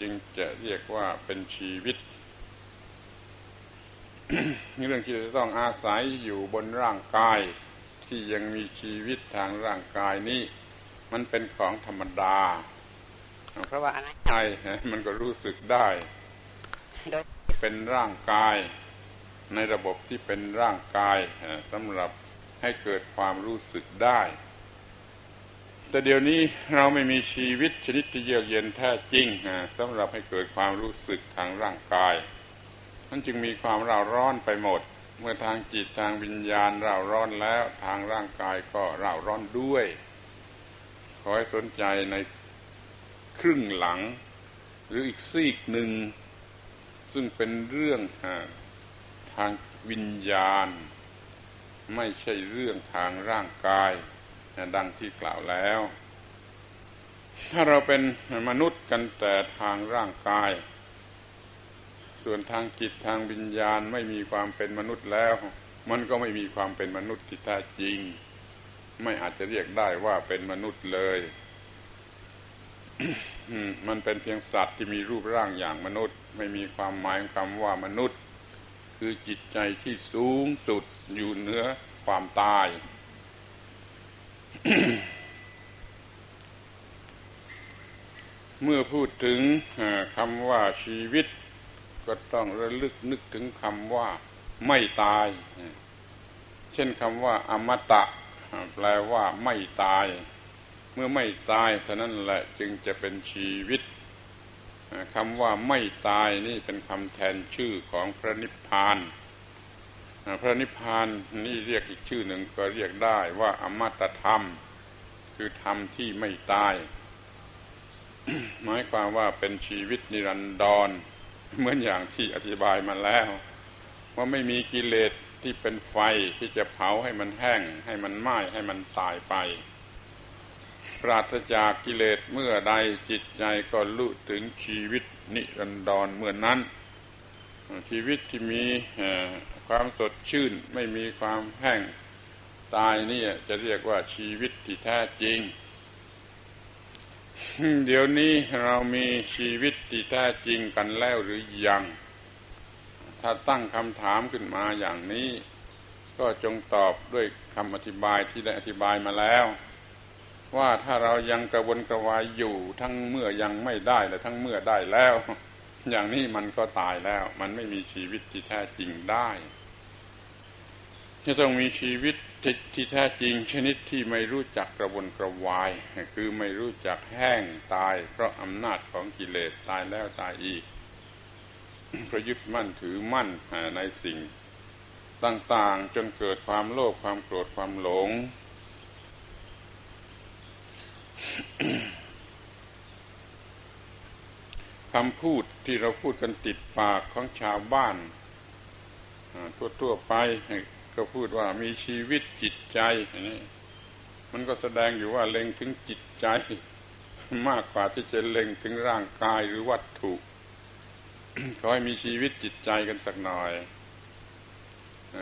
จึงจะเรียกว่าเป็นชีวิตนี่เรื่องที่จะต้องอาศัยอยู่บนร่างกาย ที่ยังมีชีวิตทางร่างกายนี้ มันเป็นของธรรมดา เพราะว่าอะไรมันก็รู้สึกได้ เป็นร่างกาย ในระบบที่เป็นร่างกายสำหรับให้เกิดความรู้สึกได้ แต่เดี๋ยวนี้เราไม่มีชีวิตชนิดที่เยือกเย็นแท้จริงสำหรับให้เกิดความรู้สึกทางร่างกายมันจึงมีความเร่าร้อนไปหมด เมื่อทางจิตทางวิญญาณเร่าร้อนแล้วทางร่างกายก็เร่าร้อนด้วย ขอให้สนใจในครึ่งหลัง หรืออีกซีกหนึ่ง ซึ่งเป็นเรื่องทางวิญญาณ ไม่ใช่เรื่องทางร่างกาย ดังที่กล่าวแล้ว ถ้าเราเป็นมนุษย์กันแต่ทางร่างกาย ส่วนทางจิตทางวิญญาณไม่มีความเป็นมนุษย์แล้ว มันก็ไม่มีความเป็นมนุษย์ที่แท้จริง ไม่อาจจะเรียกได้ว่าเป็นมนุษย์เลยมันเป็นเพียงสัตว์ที่มีรูปร่างอย่างมนุษย์ ไม่มีความหมายของคำว่ามนุษย์ คือจิตใจที่สูงสุดอยู่เหนือความตาย เมื่อพูดถึงคำว่าชีวิต ก็ต้องระลึกนึกถึงคำว่าไม่ตาย เช่นคำว่า อมตะ แปลว่าไม่ตาย เมื่อไม่ตายเท่านั้นแหละจึงจะเป็นชีวิตคำว่าไม่ตายนี่เป็นคำแทนชื่อของพระนิพพาน พระนิพพานนี่เรียกอีกชื่อหนึ่งก็เรียกได้ว่าอมตะธรรม คือธรรมที่ไม่ตาย หมายความว่าเป็นชีวิตนิรันดร เหมือนอย่างที่อธิบายมาแล้ว ว่าไม่มีกิเลสที่เป็นไฟที่จะเผาให้มันแห้ง ให้มันไหม้ให้มันตายไป ปราศจากกิเลสเมื่อใดจิตใจก็รู้ถึงชีวิตนิรันดรเมื่อนนั้น ชีวิตที่มีความสดชื่นไม่มีความแห้งตายนี่จะเรียกว่าชีวิตที่แท้จริง เดี๋ยวนี้เรามีชีวิตที่แท้จริงกันแล้วหรือยัง ถ้าตั้งคำถามขึ้นมาอย่างนี้ ก็จงตอบด้วยคำอธิบายที่ได้อธิบายมาแล้ว ว่าถ้าเรายังกระวนกระวายอยู่ทั้งเมื่อยังไม่ได้และทั้งเมื่อได้แล้ว อย่างนี้มันก็ตายแล้ว มันไม่มีชีวิตที่แท้จริงได้จะต้องมีชีวิตที่แท้จริงชนิดที่ไม่รู้จักกระวนกระวาย คือไม่รู้จักแห้งตาย เพราะอำนาจของกิเลสตายแล้วตายอีกเพระยึดมั่นถือมั่นในสิ่ง ต่างๆ จนเกิดความโลภความโกรธความหลง คำพูดที่เราพูดกันติดปากของชาวบ้านทั่วๆไปก็พูดว่ามีชีวิตจิตใจนี่มันก็แสดงอยู่ว่าเล็งถึงจิตใจ มากกว่าที่จะเล็งถึงร่างกายหรือวัตถุขอให้มีชีวิตจิตใจกันสักหน่อย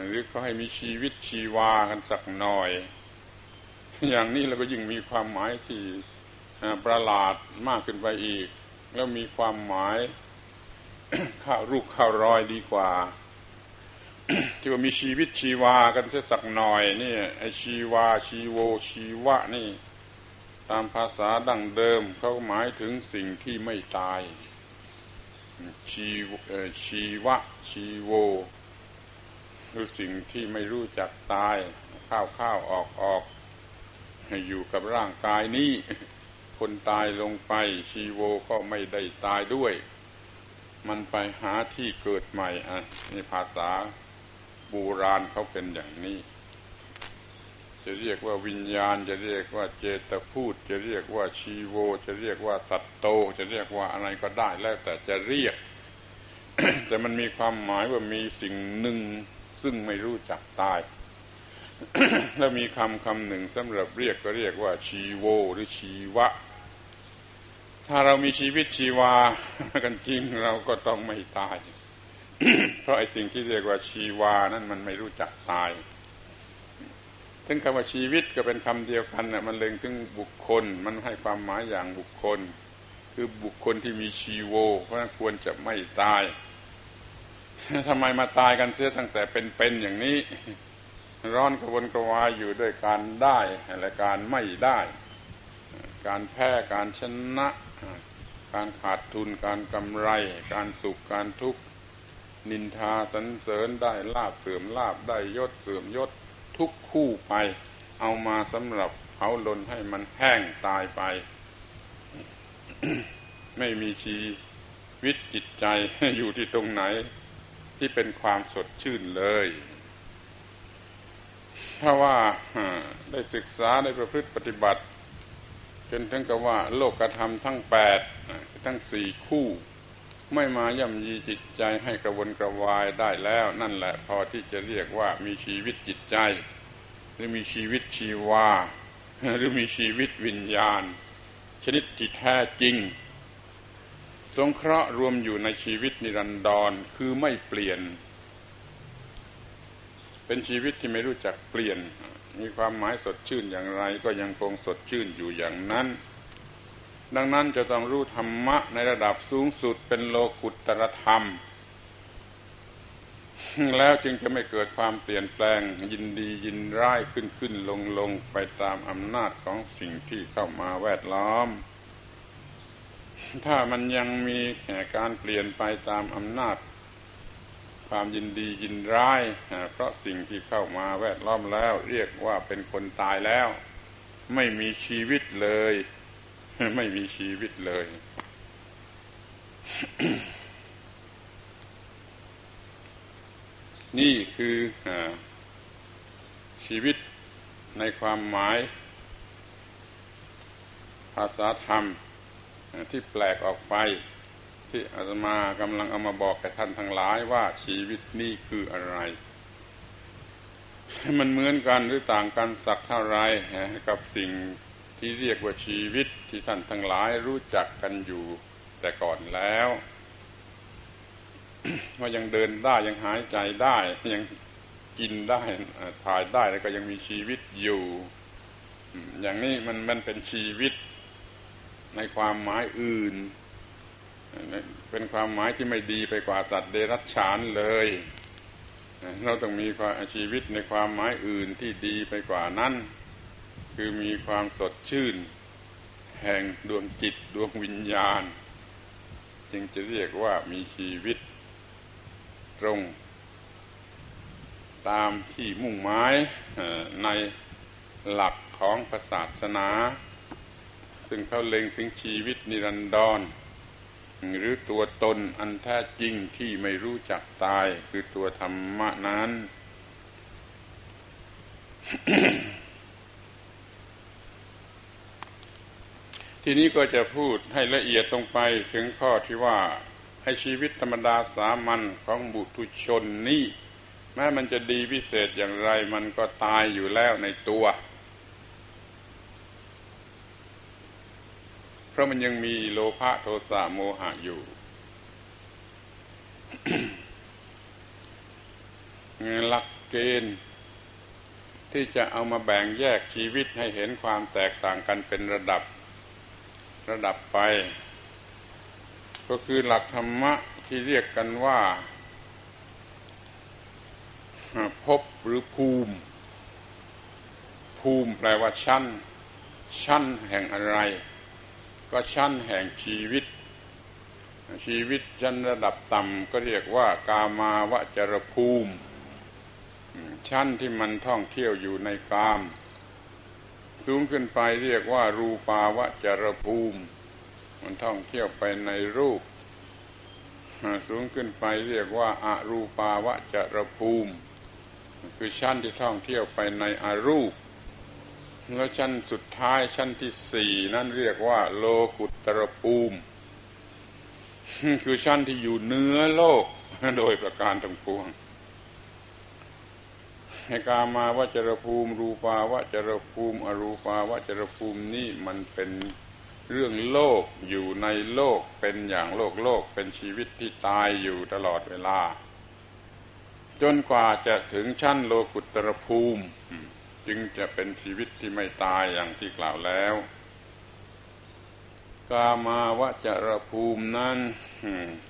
หรือขาให้มีชีวิตชีวากันสักหน่อย อย่างนี้เราก็ยิ่งมีความหมายที่ประหลาดมากขึ้นไปอีก แล้วมีความหมายข้ารูปข้ารอยดีกว่า ที่ว่ามีชีวิตชีวากันสักหน่อยนี่ไอชีวาชีโว ชีวะนี่ ตามภาษาดั้งเดิมเขาหมายถึงสิ่งที่ไม่ตาย ชีชีวะ ชีโวคือสิ่งที่ไม่รู้จักตาย ข้าวข้าวออกออกอยู่กับร่างกายนี้ คนตายลงไป ชีโวก็ไม่ได้ตายด้วย มันไปหาที่เกิดใหม่อะในภาษาโบราณเขาเป็นอย่างนี้ จะเรียกว่าวิญญาณ จะเรียกว่าเจตพูด จะเรียกว่าชีโว จะเรียกว่าสัตโต จะเรียกว่าอะไรก็ได้แล้วแต่จะเรียก แต่มันมีความหมายว่ามีสิ่งหนึ่งซึ่งไม่รู้จักตายแล้วมีคำคำหนึ่งสำหรับเรียกก็เรียกว่าชีโว หรือชีวะ ถ้าเรามีชีวิตชีวากันจริงเราก็ต้องไม่ตาย เพราะไอ้สิ่งที่เรียกว่าชีวานั้นมันไม่รู้จักตายถึงคำว่าชีวิตก็เป็นคำเดียวกันน่ะมันเล็งถึงบุคคล มันให้ความหมายอย่างบุคคล คือบุคคลที่มีชีโว เพราะนั้นควรจะไม่ตายทำไมมาตายกันเสียตั้งแต่เป็นๆอย่างนี้ ร้อนกระวนกระวายอยู่ด้วยการได้และการไม่ได้ การแพ้การชนะ การขาดทุนการกำไร การสุขการทุกข์ นินทาสันเสริญได้ลาบเสื่อมลาบได้ยศเสื่อมยศทุกคู่ไป เอามาสำหรับเผาลนให้มันแห้งตายไป ไม่มีชีวิตจิตใจอยู่ที่ตรงไหน ที่เป็นความสดชื่นเลยถ้าว่าได้ศึกษาได้ประพฤติปฏิบัติ จนถึงกับว่าโลกธรรมทั้งแปดทั้งสี่คู่ ไม่มาย่ำยีจิตใจให้กระวนกระวายได้แล้ว นั่นแหละพอที่จะเรียกว่ามีชีวิตจิตใจ หรือมีชีวิตชีวา หรือมีชีวิตวิญญาณ ชนิดที่แท้จริง สงเคราะห์รวมอยู่ในชีวิตนิรันดรคือไม่เปลี่ยน เป็นชีวิตที่ไม่รู้จักเปลี่ยน มีความหมายสดชื่นอย่างไร ก็ยังคงสดชื่นอยู่อย่างนั้น ดังนั้นจะต้องรู้ธรรมะในระดับสูงสุดเป็นโลกุตรธรรม แล้วจึงจะไม่เกิดความเปลี่ยนแปลงยินดียินร้ายขึ้นขึ้นลงลงไปตามอำนาจของสิ่งที่เข้ามาแวดล้อม ถ้ามันยังมีการเปลี่ยนไปตามอำนาจ ความยินดียินร้าย เพราะสิ่งที่เข้ามาแวดล้อมแล้ว เรียกว่าเป็นคนตายแล้ว ไม่มีชีวิตเลย ไม่มีชีวิตเลย นี่คืออชีวิตในความหมาย ภาษาธรรมที่แปลกออกไป ที่อาตมากำลังเอามาบอกแก่ท่านทั้งหลายว่าชีวิตนี้คืออะไร มันเหมือนกันหรือต่างกันสักเท่าไรกับสิ่งที่เรียกว่าชีวิตที่ท่านทั้งหลายรู้จักกันอยู่แต่ก่อนแล้วว่ายังเดินได้ยังหายใจได้ยังกินได้ถ่ายได้แล้วก็ยังมีชีวิตอยู่ อย่างนี้มันมันเป็นชีวิตในความหมายอื่น เป็นความหมายที่ไม่ดีไปกว่าสัตว์เดรัจฉานเลย เราต้องมีความชีวิตในความหมายอื่นที่ดีไปกว่านั้น คือมีความสดชื่น แห่งดวงจิตดวงวิญญาณ จึงจะเรียกว่ามีชีวิตตรง ตามที่มุ่งหมายในหลักของศาสนา ซึ่งเขาเล็งถึงชีวิตนิรันดร หรือตัวตนอันแท้จริงที่ไม่รู้จักตายคือตัวธรรมะนั้น ทีนี้ก็จะพูดให้ละเอียดตรงไปถึงข้อที่ว่าให้ชีวิตธรรมดาสามัญของบุตุชนนี่แม้มันจะดีพิเศษอย่างไรมันก็ตายอยู่แล้วในตัว เพราะมันยังมีโลภะโทสะโมหะอยู่หลักเกณฑ์ที่จะเอามาแบ่งแยกชีวิตให้เห็นความแตกต่างกันเป็นระดับระดับไป ก็คือหลักธรรมะที่เรียกกันว่าภพหรือภูมิ ภูมิแปลว่าชั้น ชั้นแห่งอะไร ก็ชั้นแห่งชีวิต ชีวิตชั้นระดับต่ำก็เรียกว่ากามาวจรภูมิ ชั้นที่มันท่องเที่ยวอยู่ในกาม สูงขึ้นไปเรียกว่า รูปาวจรภูมิ มันท่องเที่ยวไปในรูป สูงขึ้นไปเรียกว่าอารูปาวจรภูมิ คือชั้นที่ท่องเที่ยวไปในอารูป แล้วชั้นสุดท้ายชั้นที่สี่นั่นเรียกว่า โลกุตรภูมิ คือชั้นที่อยู่เนื้อโลกโดยประการทั้งปวงในกามาวจรภูมิ รูปาวจรภูมิ อรูปาวจรภูมินี่มันเป็นเรื่องโลกอยู่ในโลกเป็นอย่างโลกโลกเป็นชีวิตที่ตายอยู่ตลอดเวลา จนกว่าจะถึงชั้นโลกุตรภูมิ จึงจะเป็นชีวิตที่ไม่ตายอย่างที่กล่าวแล้ว กามาวจรภูมินั้น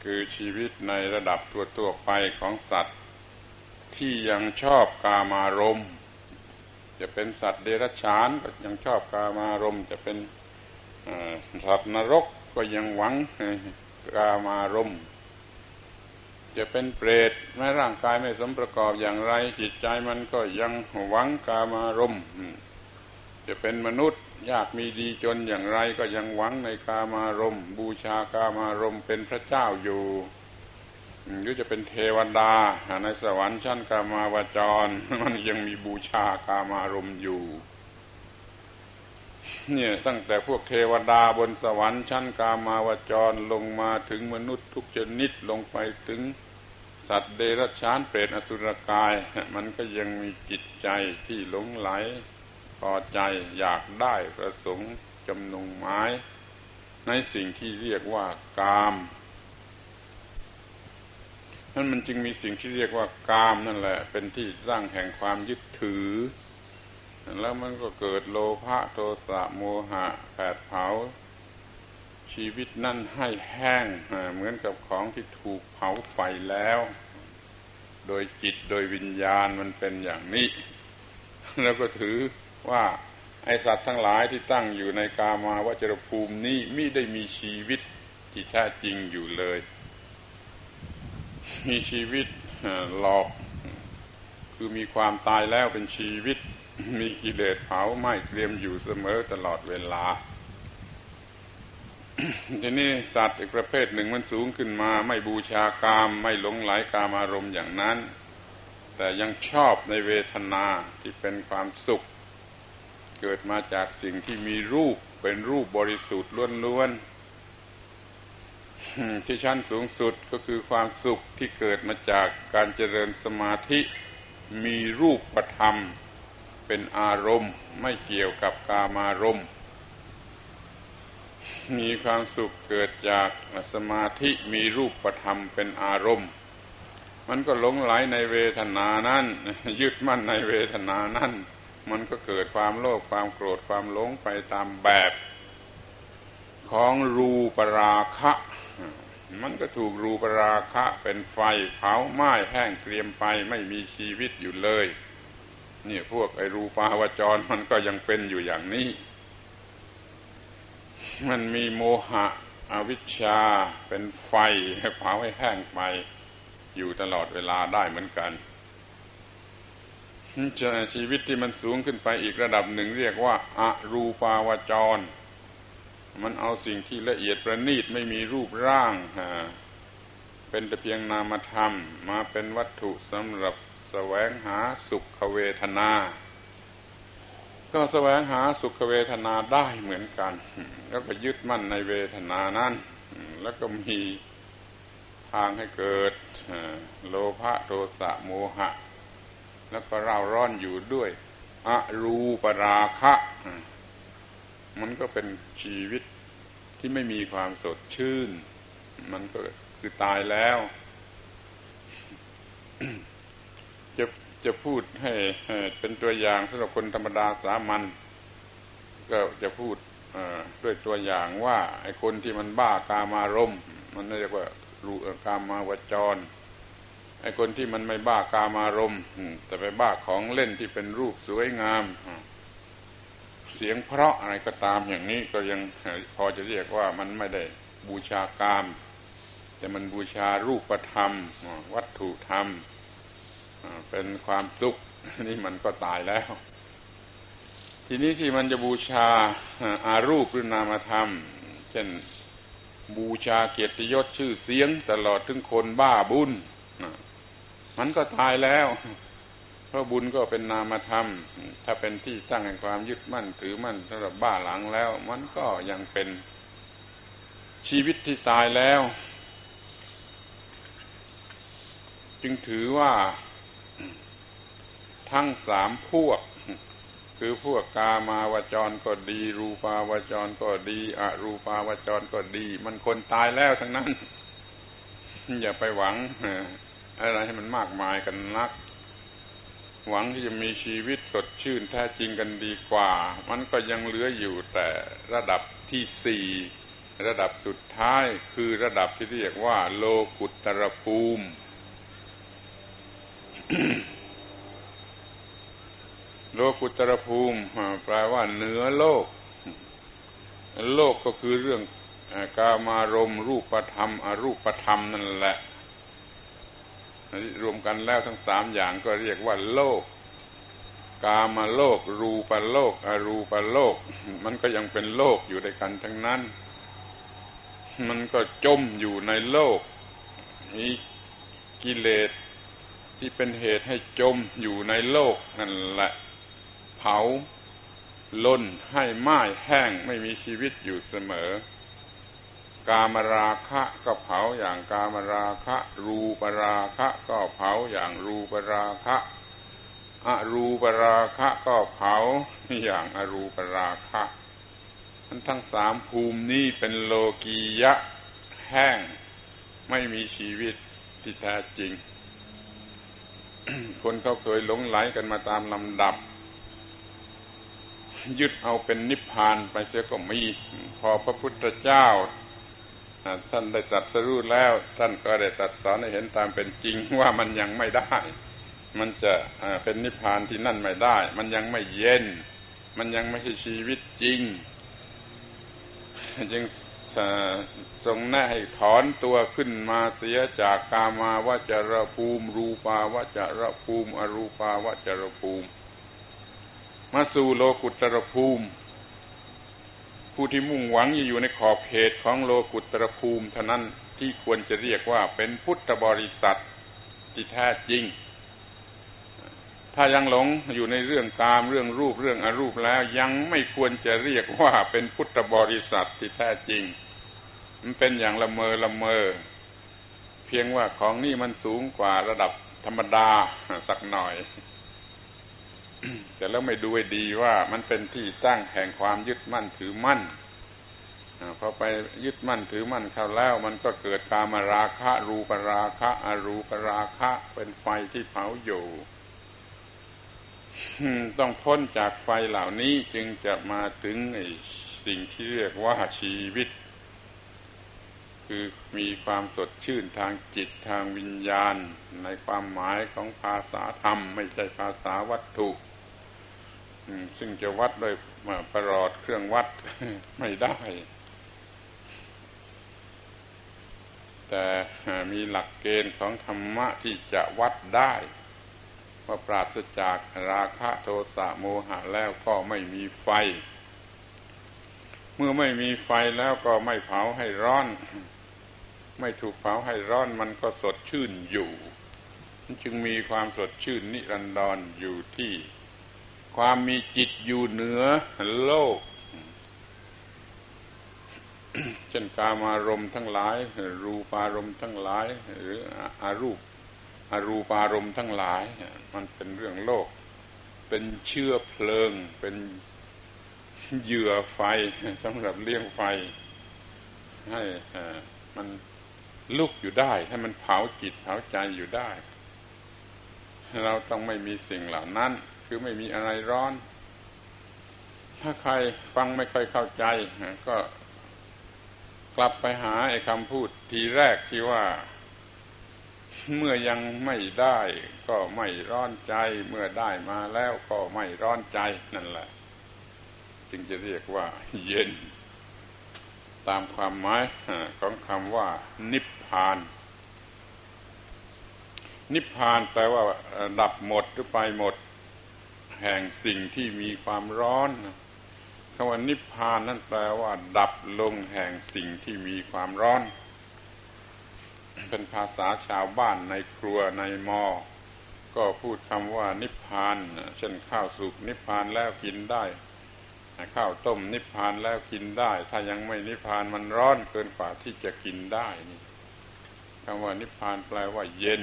คือชีวิตในระดับตัวตัวไปของสัตว์ ที่ยังชอบกามารมณ์จะเป็นสัตว์เดรัจฉานก็ยังชอบกามารมณ์จะเป็นสัตว์นรกก็ยังหวังกามารมณ์ จะเป็นเปรตแม้ร่างกายไม่สมประกอบอย่างไร จิตใจมันก็ยังหวังกามารมณ์จะเป็นมนุษย์ยากมีดีจนอย่างไรก็ยังหวังในกามารมณ์ บูชากามารมณ์เป็นพระเจ้าอยู่หรือจะเป็นเทวดาในสวรรค์ชั้นกามาวจร มันยังมีบูชากามารมอยู่เนี่ยตั้งแต่พวกเทวดาบนสวรรค์ชั้นกามาวจรลงมาถึงมนุษย์ทุกชนิดลงไปถึง สัตว์เดรัจฉานเปรตอสุรกาย มันก็ยังมีจิตใจที่หลงไหลพอใจอยากได้ประสงค์จำนงหมาย ในสิ่งที่เรียกว่ากามนั้นมันจึงมีสิ่งที่เรียกว่ากามนั่นแหละ เป็นที่ร้างแห่งความยึดถือ แล้วมันก็เกิดโลภะโทสะโมหะแผดเผา ชีวิตนั่นให้แห้งเหมือนกับของที่ถูกเผาไฟแล้ว โดยจิตโดยวิญญาณมันเป็นอย่างนี้ แล้วก็ถือว่าไอสัตว์ทั้งหลายที่ตั้งอยู่ในกามาวจรภูมินี้มิได้มีชีวิตที่แท้จริงอยู่เลย มีชีวิตหลอก คือมีความตายแล้วเป็นชีวิต มีกิเลสเผาไหม้เตรียมอยู่เสมอตลอดเวลา ทีนี้สัตว์อีกประเภทหนึ่งมันสูงขึ้นมา ไม่บูชากามไม่หลงไหลกามอารมณ์อย่างนั้น แต่ยังชอบในเวทนาที่เป็นความสุข เกิดมาจากสิ่งที่มีรูปเป็นรูปบริสุทธิ์ล้วนๆที่ชั้นสูงสุดก็คือความสุขที่เกิดมาจากการเจริญสมาธิมีรูปประธรรม เป็นอารมณ์ไม่เกี่ยวกับกามารมณ์ มีความสุขเกิดจากสมาธิมีรูปธรรมเป็นอารมณ์ มันก็หลงไหลในเวทนานั้นยึดมั่นในเวทนานั้นมันก็เกิดความโลภความโกรธความหลงไปตามแบบของรูปราคะ มันก็ถูกรูปราคะเป็นไฟเผาไหม้แห้งเกรียมไปไม่มีชีวิตอยู่เลย เนี่ยพวกไอรูปาวจรมันก็ยังเป็นอยู่อย่างนี้ มันมีโมหะอวิชชาเป็นไฟเผาให้แห้งไป อยู่ตลอดเวลาได้เหมือนกันชีวิตที่มันสูงขึ้นไปอีกระดับหนึ่งเรียกว่าอารูปาวจร มันเอาสิ่งที่ละเอียดประณีตไม่มีรูปร่าง เป็นแต่เพียงนามธรรม มาเป็นวัตถุสำหรับแสวงหาสุขเวทนา ก็แสวงหาสุขเวทนาได้เหมือนกัน แล้วก็ยึดมั่นในเวทนานั้น แล้วก็มีทางให้เกิดโลภะโทสะโมหะ แล้วก็เร่าร้อนอยู่ด้วยอรูปราคะ มันก็เป็นชีวิตที่ไม่มีความสดชื่น มันก็คือตายแล้ว จะพูดให้เป็นตัวอย่างสำหรับคนธรรมดาสามัญก็จะพูดด้วยตัวอย่างว่าไอ้คนที่มันบ้ากามารมมันเรียกว่ารูกามาวจรไอ้คนที่มันไม่บ้ากามารมแต่ไปบ้าของเล่นที่เป็นรูปสวยงาม เสียงเพราะอะไรก็ตามอย่างนี้ก็ยังพอจะเรียกว่ามันไม่ได้บูชากาม แต่มันบูชารูปธรรม วัตถุธรรม เป็นความสุขนี่มันก็ตายแล้ว ทีนี้ที่มันจะบูชาอารูปหรือนามธรรม เช่นบูชาเกียรติยศชื่อเสียงตลอดถึงคนบ้าบุญมันก็ตายแล้ว เพราะบุญก็เป็นนามธรรม ถ้าเป็นที่ตั้งแห่งความยึดมั่นถือมั่นสำหรับบ้าหลังแล้ว มันก็ยังเป็นชีวิตที่ตายแล้ว จึงถือว่า ทั้งสามพวก คือพวกกามาวจรก็ดี รูปาวจรก็ดีอรูปาวจรก็ดี มันคนตายแล้วทั้งนั้น อย่าไปหวังอะไรให้มันมากมายกันนัก หวังที่จะมีชีวิตสดชื่นแท้จริงกันดีกว่า มันก็ยังเหลืออยู่แต่ระดับที่สี่ระดับสุดท้ายคือระดับที่เรียกว่า โลกุตรภูมิ โลกุตรภูมิแปลว่าเหนือโลก โลกก็คือเรื่องกามารมรูปธรรมอรูปธรรมนั่นแหละรวมกันแล้วทั้งสามอย่างก็เรียกว่าโลก กามาโลก รูปโลก อรูปโลก มันก็ยังเป็นโลกอยู่ด้วยกันทั้งนั้น มันก็จมอยู่ในโลก มีกิเลสที่เป็นเหตุให้จมอยู่ในโลกนั่นแหละ เผาล้นให้ไม้แห้งไม่มีชีวิตอยู่เสมอ กามราคะก็เผาอย่างกามราคะ รูปราคะก็เผาอย่างรูปราคะอรูปราคะก็เผาอย่างอรูปราคะมันทั้งสามภูมินี้เป็นโลกียะแห้งไม่มีชีวิตที่แท้จริง คนเขาเคยหลงไหลกันมาตามลำดับ ยึดเอาเป็นนิพพานไปเสียก็มี พอพระพุทธเจ้า ท่านได้จัดสรู้แล้ว ท่านก็ได้จัดสอนให้เห็นตามเป็นจริงว่ามันยังไม่ได้ มันจะเป็นนิพพานที่นั่นไม่ได้ มันยังไม่เย็น มันยังไม่ใช่ชีวิตจริง จึงทรงแน่ให้ถอนตัวขึ้นมาเสียจากกามาวจรภูมิ รูปาวจรภูมิ อรูปาวจรภูมิ มาสู่โลกุตรภูมิ ผู้ที่มุ่งหวังจะอยู่ในขอบเขตของโลกุตรภูมิเท่านั้นที่ควรจะเรียกว่าเป็นพุทธบริษัทที่แท้จริง ถ้ายังหลงอยู่ในเรื่องกามเรื่องรูปเรื่องอรูปแล้วยังไม่ควรจะเรียกว่าเป็นพุทธบริษัทที่แท้จริง มันเป็นอย่างละเมอละเมอ เพียงว่าของนี่มันสูงกว่าระดับธรรมดาสักหน่อย แต่แล้วไม่ดูให้ดีว่ามันเป็นที่ตั้งแห่งความยึดมั่นถือมั่นพอไปยึดมั่นถือมั่นเข้าแล้ว มันก็เกิดกามราคะ รูปราคะอรูปราคะ เป็นไฟที่เผาอยู่ ต้องพ้นจากไฟเหล่านี้จึงจะมาถึงสิ่งที่เรียกว่าชีวิต คือมีความสดชื่นทางจิตทางวิญญาณ ในความหมายของภาษาธรรม ไม่ใช่ภาษาวัตถุ ซึ่งจะวัดโดยประหลอดเครื่องวัดไม่ได้ แต่มีหลักเกณฑ์ของธรรมะที่จะวัดได้ ว่าปราศจากราคะโทสะโมหะแล้วก็ไม่มีไฟ เมื่อไม่มีไฟแล้วก็ไม่เผาให้ร้อน ไม่ถูกเผาให้ร้อนมันก็สดชื่นอยู่ จึงมีความสดชื่นนิรันดรออยู่ที่ ความมีจิตอยู่เหนือโลก เช่นกามารมณ์ทั้งหลาย รูปารมณ์ทั้งหลาย หรืออารูปอรูปารมณ์ทั้งหลาย มันเป็นเรื่องโลก เป็นเชื้อเพลิง เป็นเหยื่อไฟสำหรับเลี้ยงไฟ ให้มันลุกอยู่ได้ ให้มันเผาจิตเผาใจอยู่ได้ เราต้องไม่มีสิ่งเหล่านั้น คือไม่มีอะไรร้อน ถ้าใครฟังไม่ค่อยเข้าใจก็กลับไปหาไอ้คำพูดทีแรกที่ว่า เมื่อยังไม่ได้ก็ไม่ร้อนใจ เมื่อได้มาแล้วก็ไม่ร้อนใจนั่นแหละ จึงจะเรียกว่า เย็น ตามความหมายของคำว่า นิพพาน นิพพานแปลว่า ดับหมดหรือไปหมด แห่งสิ่งที่มีความร้อนคำว่านิพพานนั่นแปลว่า ดับลงแห่งสิ่งที่มีความร้อน เป็นภาษาชาวบ้านในครัวในมอ ก็พูดคำว่านิพพาน เช่นข้าวสุกนิพพานแล้วกินได้ ข้าวต้มนิพพานแล้วกินได้ ถ้ายังไม่นิพพานมันร้อนเกินกว่าที่จะกินได้นี่คำว่านิพพานแปลว่าเย็น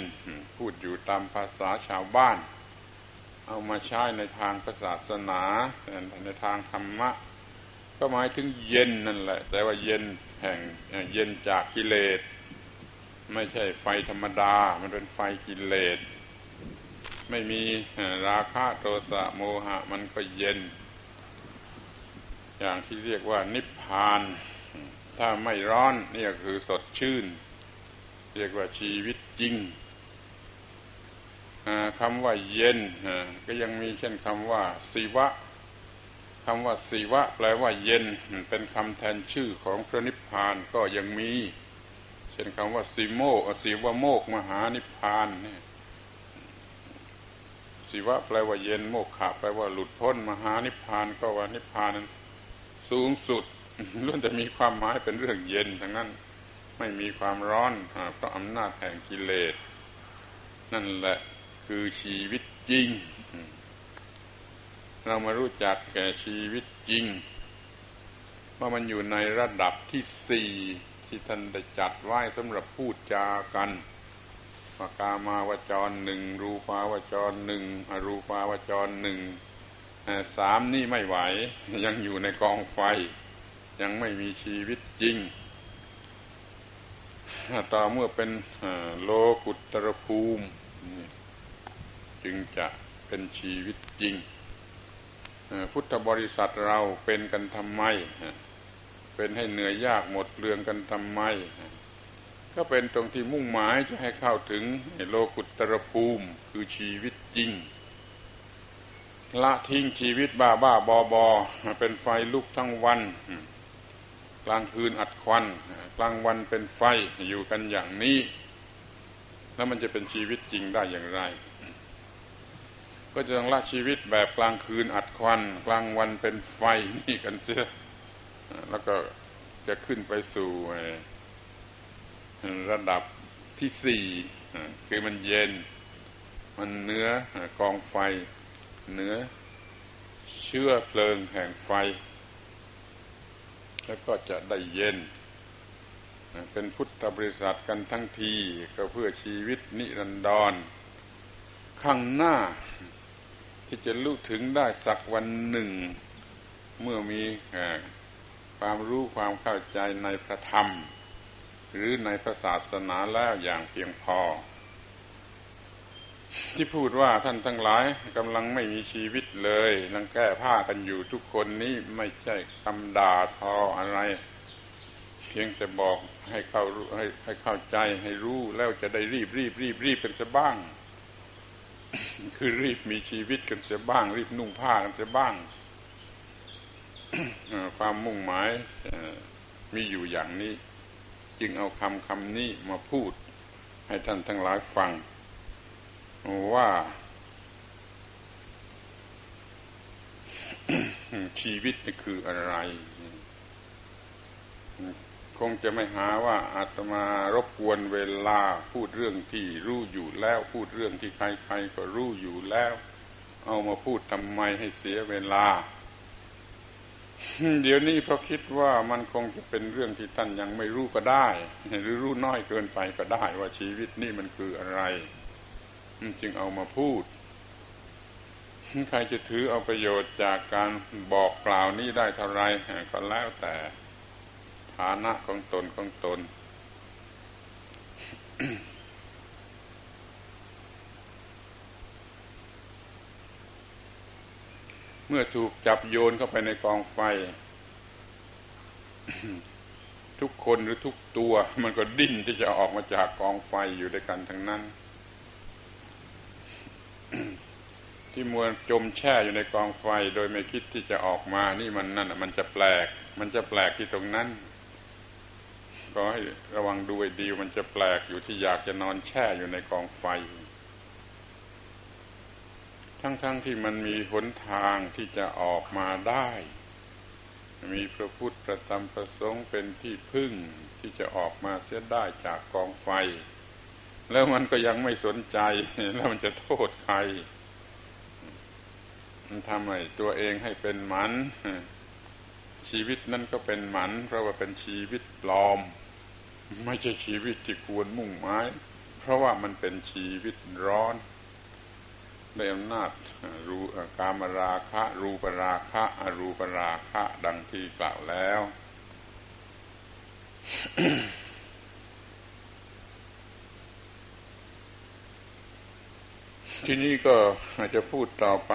พูดอยู่ตามภาษาชาวบ้าน เอามาใช้ในทางศาสนาในทางธรรมะ ก็หมายถึงเย็นนั่นแหละ แต่ว่าเย็นแห่งเย็นจากกิเลส ไม่ใช่ไฟธรรมดา มันเป็นไฟกิเลส ไม่มีราคะโทสะโมหะ มันก็เย็น อย่างที่เรียกว่านิพพาน ถ้าไม่ร้อนนี่คือสดชื่น เรียกว่าชีวิตจริง คำว่าเย็นก็ยังมีเช่นคำว่าสีวะคำว่าสีวะแปลว่าเย็นเป็นคำแทนชื่อของพระนิพพานก็ยังมี เช่นคำว่าสีโมกสีวะโมกมหานิพพานเนี่ยสีวะแปลว่าเย็นโมกขะแปลว่าหลุดพ้นมหานิพพานก็ว่านิพพานนั้นสูงสุดล้วนจะมีความหมายเป็นเรื่องเย็นทั้งนั้นไม่มีความร้อนเพราะอำนาจแห่งกิเลสนั่นแหละ คือชีวิตจริง เรามารู้จักแก่ชีวิตจริง ว่ามันอยู่ในระดับที่สี่ที่ท่านได้จัดไว้สำหรับพูดจากันปากามาวจรหนึ่งรูปาวจรหนึ่งอรูปาวจรหนึ่งสามนี่ไม่ไหว ยังอยู่ในกองไฟ ยังไม่มีชีวิตจริงต่อเมื่อเป็นโลกุตรภูมิ จึงจะเป็นชีวิตจริง พุทธบริษัทเราเป็นกันทำไม เป็นให้เหนื่อยยากหมดเรืองกันทำไม ก็เป็นตรงที่มุ่งหมายจะให้เข้าถึงโลกุตรภูมิคือชีวิตจริง ละทิ้งชีวิตบ้าบ้าบอบอเป็นไฟลุกทั้งวันกลางคืนอัดควัน กลางวันเป็นไฟอยู่กันอย่างนี้ แล้วมันจะเป็นชีวิตจริงได้อย่างไร ก็จะต้องละชีวิตแบบกลางคืนอัดควัน กลางวันเป็นไฟนี่กันเสียแล้วก็จะขึ้นไปสู่ระดับที่สี่คือมันเย็น มันเนื้อกองไฟ เนื้อเชื่อเพลิงแห่งไฟ แล้วก็จะได้เย็น เป็นพุทธบริษัทกันทั้งทีก็เพื่อชีวิตนิรันดรข้างหน้า ที่จะรู้ถึงได้สักวันหนึ่ง เมื่อมีความรู้ความเข้าใจในพระธรรม หรือในพระศาสนาแล้วอย่างเพียงพอ ที่พูดว่าท่านทั้งหลายกำลังไม่มีชีวิตเลยนังแก้ผ้ากันอยู่ทุกคนนี้ไม่ใช่คำด่าทออะไร เพียงแต่บอกให้เข้าให้ให้เข้าใจให้รู้แล้วจะได้รีบรีบรีบรีบกันเสียบ้าง คือรีบมีชีวิตกันเสียบ้าง รีบนุ่งผ้ากันเสียบ้างความมุ่งหมายมีอยู่อย่างนี้ จึงเอาคำคำนี้มาพูด ให้ท่านทั้งหลายฟัง ว่า ชีวิตนี่คืออะไร คงจะไม่หาว่าอาตมารบกวนเวลาพูดเรื่องที่รู้อยู่แล้ว พูดเรื่องที่ใครๆก็รู้อยู่แล้ว เอามาพูดทำไมให้เสียเวลา เดี๋ยวนี้เพราะคิดว่ามันคงจะเป็นเรื่องที่ท่านยังไม่รู้ก็ได้ หรือรู้น้อยเกินไปก็ได้ ว่าชีวิตนี่มันคืออะไรจึงเอามาพูดใครจะถือเอาประโยชน์จากการบอกกล่าวนี้ได้เท่าไรก็แล้วแต่ ฐานะของตนของตน เมื่อถูกจับโยนเข้าไปในกองไฟ ทุกคนหรือทุกตัวมันก็ดิ้นที่จะออกมาจากกองไฟอยู่ด้วยกันทั้งนั้น ที่มวลจมแช่อยู่ในกองไฟโดยไม่คิดที่จะออกมา นี่มันนั่นมันจะแปลกมันจะแปลกที่ตรงนั้น ก็ให้ระวังดูดีมันจะแปลกอยู่ที่อยากจะนอนแช่อยู่ในกองไฟ ทั้งๆทที่มันมีหนทางที่จะออกมาได้ มีพระพุทธประธรรมประสงค์เป็นที่พึ่งที่จะออกมาเสียได้จากกองไฟ แล้วมันก็ยังไม่สนใจ แล้วมันจะโทษใคร มันทำให้ตัวเองให้เป็นหมันชีวิตนั่นก็เป็นหมันเพราะว่าเป็นชีวิตปลอม ไม่ใช่ชีวิตที่ควรมุ่งหมาย เพราะว่ามันเป็นชีวิตร้อนด้วยอำนาจรูกามราคะ รูปราคะอรูปราคะ ดังที่กล่าวแล้ว ที่นี้ก็อาจจะพูดต่อไป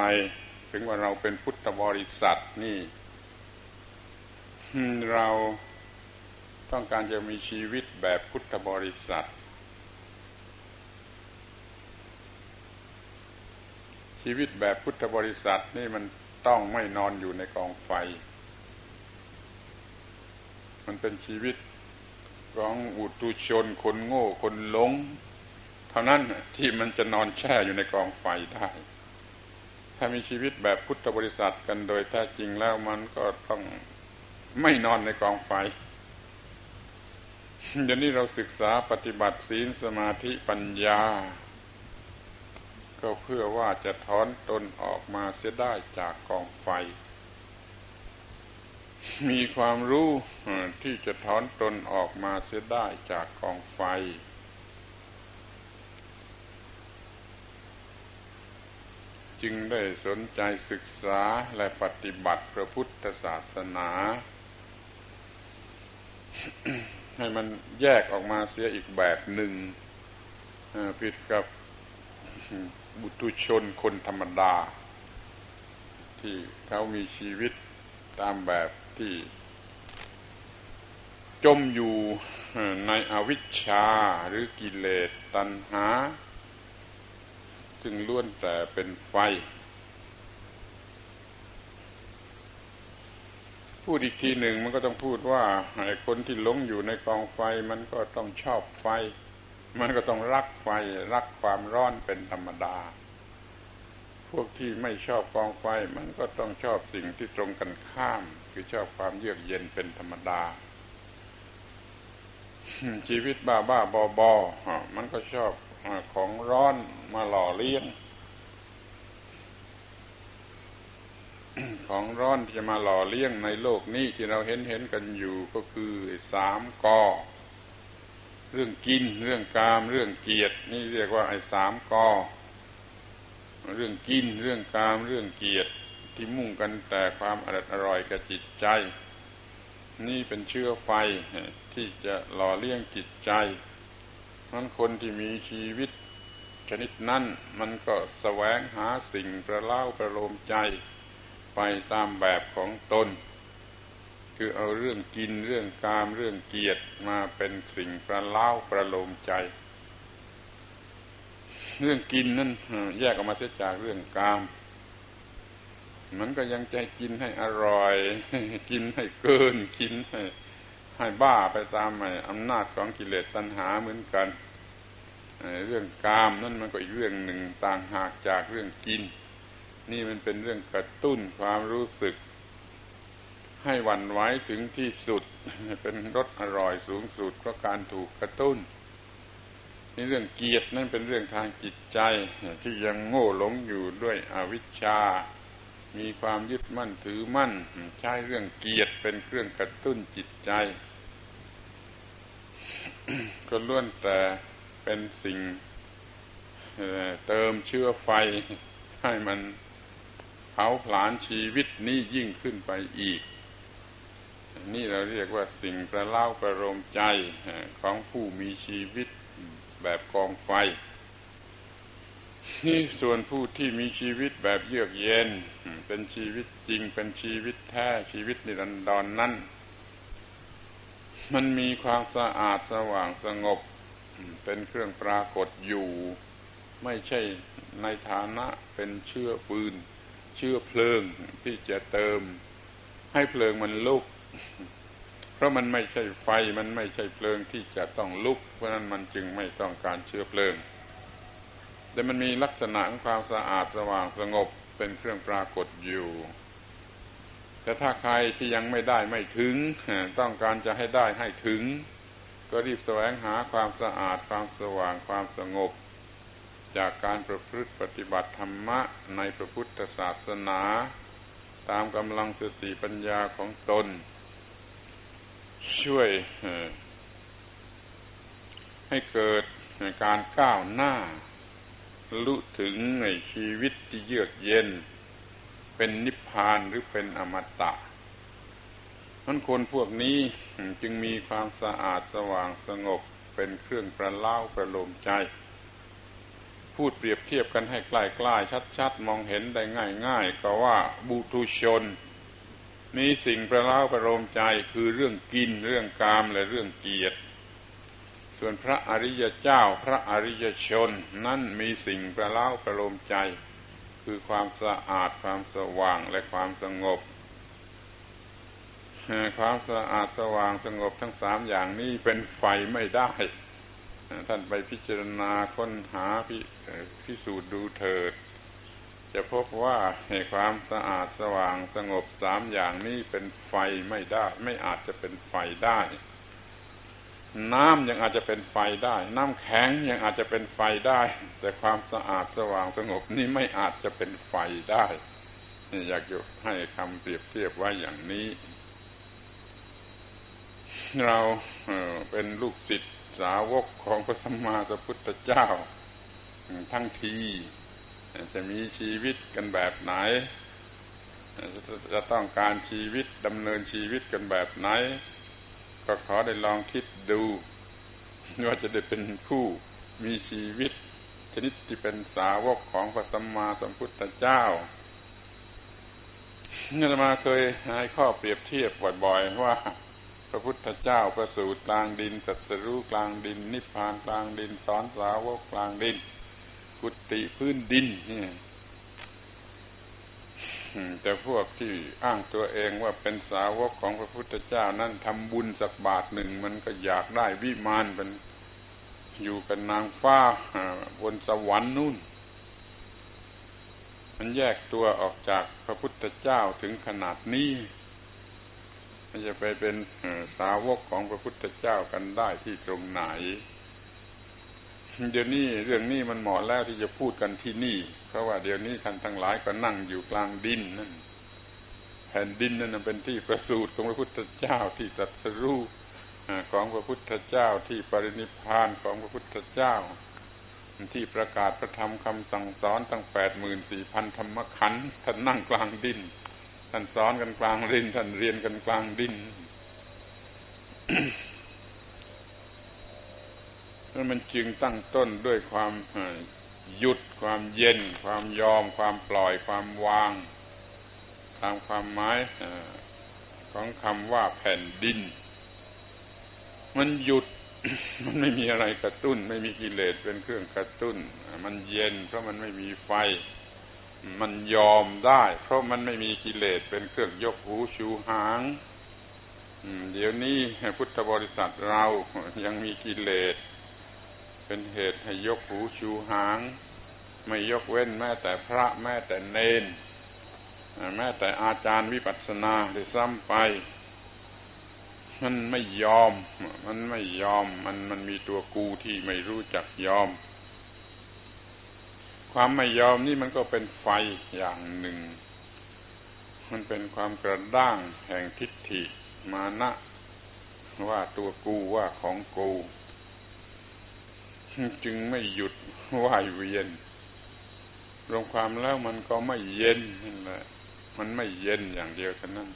ถึงว่าเราเป็นพุทธบริษัทนี่ เรา ต้องการจะมีชีวิตแบบพุทธบริษัท ชีวิตแบบพุทธบริษัทนี่มันต้องไม่นอนอยู่ในกองไฟ มันเป็นชีวิตของอุตุชนคนโง่คนหลง เท่านั้นที่มันจะนอนแช่อยู่ในกองไฟได้ ถ้ามีชีวิตแบบพุทธบริษัทกันโดยแท้จริงแล้วมันก็ต้องไม่นอนในกองไฟ เดี๋ยวนี้เราศึกษาปฏิบัติศีลสมาธิปัญญา ก็เพื่อว่าจะถอนตนออกมาเสียได้จากกองไฟ มีความรู้ที่จะถอนตนออกมาเสียได้จากกองไฟ จึงได้สนใจศึกษาและปฏิบัติพระพุทธศาสนา ให้มันแยกออกมาเสียอีกแบบหนึ่งผิดกับบุตุชนคนธรรมดา ที่เขามีชีวิตตามแบบที่ จมอยู่ในอวิชชาหรือกิเลสตัณหา ซึ่งล้วนแต่เป็นไฟ พูดอีกทีหนึ่งมันก็ต้องพูดว่าไอ้คนที่หลงอยู่ในกองไฟมันก็ต้องชอบไฟ มันก็ต้องรักไฟ รักความร้อนเป็นธรรมดา พวกที่ไม่ชอบกองไฟมันก็ต้องชอบสิ่งที่ตรงกันข้าม คือชอบความเยือกเย็นเป็นธรรมดา ชีวิตบ้าบ้าบอบอมันก็ชอบของร้อนมาหล่อเลี้ยง ของร้อนที่จะมาหล่อเลี้ยงในโลกนี้ที่เราเห็นเห็นกันอยู่ก็คือสามกอเรื่องกิน เรื่องกาม เรื่องเกียรตินี่เรียกว่าไอ้สามกอเรื่องกิน เรื่องกาม เรื่องเกียรติที่มุ่งกันแต่ความอร่อยอร่อยกับจิตใจ นี่เป็นเชื้อไฟที่จะหล่อเลี้ยงจิตใจนั้นคนที่มีชีวิตชนิดนั้นมันก็สแสวงหาสิ่งประเล่าประโลมใจ ไปตามแบบของตน คือเอาเรื่องกินเรื่องกามเรื่องเกียรติมาเป็นสิ่งประเล่าประโลมใจ เรื่องกินนั่นแยกออกมาเสียจากเรื่องกาม มันก็ยังใจกินให้อร่อย กินให้เกินกินให้ให้บ้าไปตามอำนาจของกิเลสตัณหาเหมือนกันเรื่องกามนั่นมันก็อีกเรื่องหนึ่งต่างหากจากเรื่องกิน นี่มันเป็นเรื่องกระตุ้นความรู้สึก ให้วันไวถึงที่สุด เป็นรสอร่อยสูงสุดเพราะการถูกกระตุ้นนี่เรื่องเกียรตินั่นเป็นเรื่องทางจิตใจที่ยังโง่หลงอยู่ด้วยอวิชชา มีความยึดมั่นถือมั่น ใช้เรื่องเกียรติเป็นเครื่องกระตุ้นจิตใจ ก็ล้วนแต่เป็นสิ่งเติมเชื้อไฟให้มัน ผาผลาญชีวิตนี้ยิ่งขึ้นไปอีก นี่เราเรียกว่าสิ่งประเล่าประโลมใจของผู้มีชีวิตแบบกองไฟ นี่ส่วนผู้ที่มีชีวิตแบบเยือกเย็น เป็นชีวิตจริงเป็นชีวิตแท้ชีวิตนิรันดรนนั้น มันมีความสะอาดสว่างสงบ เป็นเครื่องปรากฏอยู่ ไม่ใช่ในฐานะเป็นเชื้อปืน เชื้อเพลิงที่จะเติมให้เพลิงมันลุก เพราะมันไม่ใช่ไฟมันไม่ใช่เพลิงที่จะต้องลุก เพราะนั้นมันจึงไม่ต้องการเชื้อเพลิง แต่มันมีลักษณะของความสะอาดสว่างสงบเป็นเครื่องปรากฏอยู่ แต่ถ้าใครที่ยังไม่ได้ไม่ถึง ต้องการจะให้ได้ให้ถึง ก็รีบแสวงหาความสะอาดความสว่างความสงบ จากการประพฤติปฏิบัติธรรมะในพระพุทธศาสนา ตามกำลังสติปัญญาของตน ช่วยให้เกิดการก้าวหน้าลุถึงในชีวิตที่เยือกเย็น เป็นนิพพานหรือเป็นอมตะมันคนพวกนี้จึงมีความสะอาดสว่างสงบเป็นเครื่องประเล่าประโลมใจ พูดเปรียบเทียบกันให้ใกล้ๆชัด ๆ มองเห็นได้ง่าย ๆ ก็ว่าบุตุชน มีสิ่งประเล่าประโลมใจคือเรื่องกินเรื่องกามและเรื่องเกียรติ ส่วนพระอริยเจ้าพระอริยชนนั่นมีสิ่งประเล่าประโลมใจ คือความสะอาดความสว่างและความสงบความสะอาดสว่างสงบทั้งสามอย่างนี้เป็นไฟไม่ได้ ท่านไปพิจารณาค้นหาพิพิสูจน์ดูเถิด จะพบว่าความสะอาดสว่างสงบสามอย่างนี้เป็นไฟไม่ได้ ไม่อาจจะเป็นไฟได้ น้ำยังอาจจะเป็นไฟได้ น้ำแข็งยังอาจจะเป็นไฟได้ แต่ความสะอาดสว่างสงบนี่ไม่อาจจะเป็นไฟได้อยากจะให้คำเปรียบเทียบไว้อย่างนี้ เราเป็นลูกศิษย์ สาวกของพระสัมมาสัมพุทธเจ้า ทั้งทีจะมีชีวิตกันแบบไหน จะต้องการชีวิตดำเนินชีวิตกันแบบไหน ก็ขอได้ลองคิดดู ว่าจะได้เป็นผู้มีชีวิต ชนิดที่เป็นสาวกของพระสัมมาสัมพุทธเจ้าอาตมาเคยให้ข้อเปรียบเทียบบ่อยๆว่า พระพุทธเจ้าประสูติกลางดินสัตรู้กลางดิน นิพพานกลางดิน สอนสาวกกลางดิน กุฏิพื้นดินนี่แต่พวกที่อ้างตัวเองว่าเป็นสาวกของพระพุทธเจ้านั่นทำบุญสักบาทหนึ่ง มันก็อยากได้วิมานเป็นอยู่กันนางฟ้าบนสวรรค์นู่น มันแยกตัวออกจากพระพุทธเจ้าถึงขนาดนี้ มันจะไปเป็นสาวกของพระพุทธเจ้ากันได้ที่ตรงไหนเดี๋ยวนี้เรื่องนี้มันเหมาะแล้วที่จะพูดกันที่นี่ เพราะว่าเดี๋ยวนี้ท่านทั้งหลายก็นั่งอยู่กลางดินนั่นแผ่นดินนั่นเป็นที่ประสูติของพระพุทธเจ้าที่ตรัสรู้ของพระพุทธเจ้าที่ปรินิพานของพระพุทธเจ้า ที่ประกาศพระธรรมคำสั่งสอนตั้งแปดหมื่นสี่พันธรรมขันธ์ท่านนั่งกลางดิน ท่านสอนกันกลางดินท่านเรียนกันกลางดินนั่นมันจึงตั้งต้นด้วยความหยุดความเย็น ความยอม ความปล่อยความวาง ตามความหมายของคำว่าแผ่นดิน มันหยุดมันไม่มีอะไรกระตุ้น ไม่มีกิเลสเป็นเครื่องกระตุ้น มันเย็นเพราะมันไม่มีไฟ มันยอมได้ เพราะมันไม่มีกิเลสเป็นเครื่องยกหูชูหางเดี๋ยวนี้พุทธบริษัทเรายังมีกิเลส เป็นเหตุให้ยกหูชูหาง ไม่ยกเว้นแม้แต่พระแม้แต่เนน แม้แต่อาจารย์วิปัสสนาได้ซ้ำไป มันไม่ยอม มันไม่ยอม มันมันมีตัวกูที่ไม่รู้จักยอม ความไม่ยอมนี่มันก็เป็นไฟอย่างหนึ่ง มันเป็นความกระด้างแห่งทิฏฐิมานะว่าตัวกูว่าของกูจึงไม่หยุดว่ายเวียน รวมความแล้วมันก็ไม่เย็นนั่นแหละ มันไม่เย็นอย่างเดียวเท่านั้น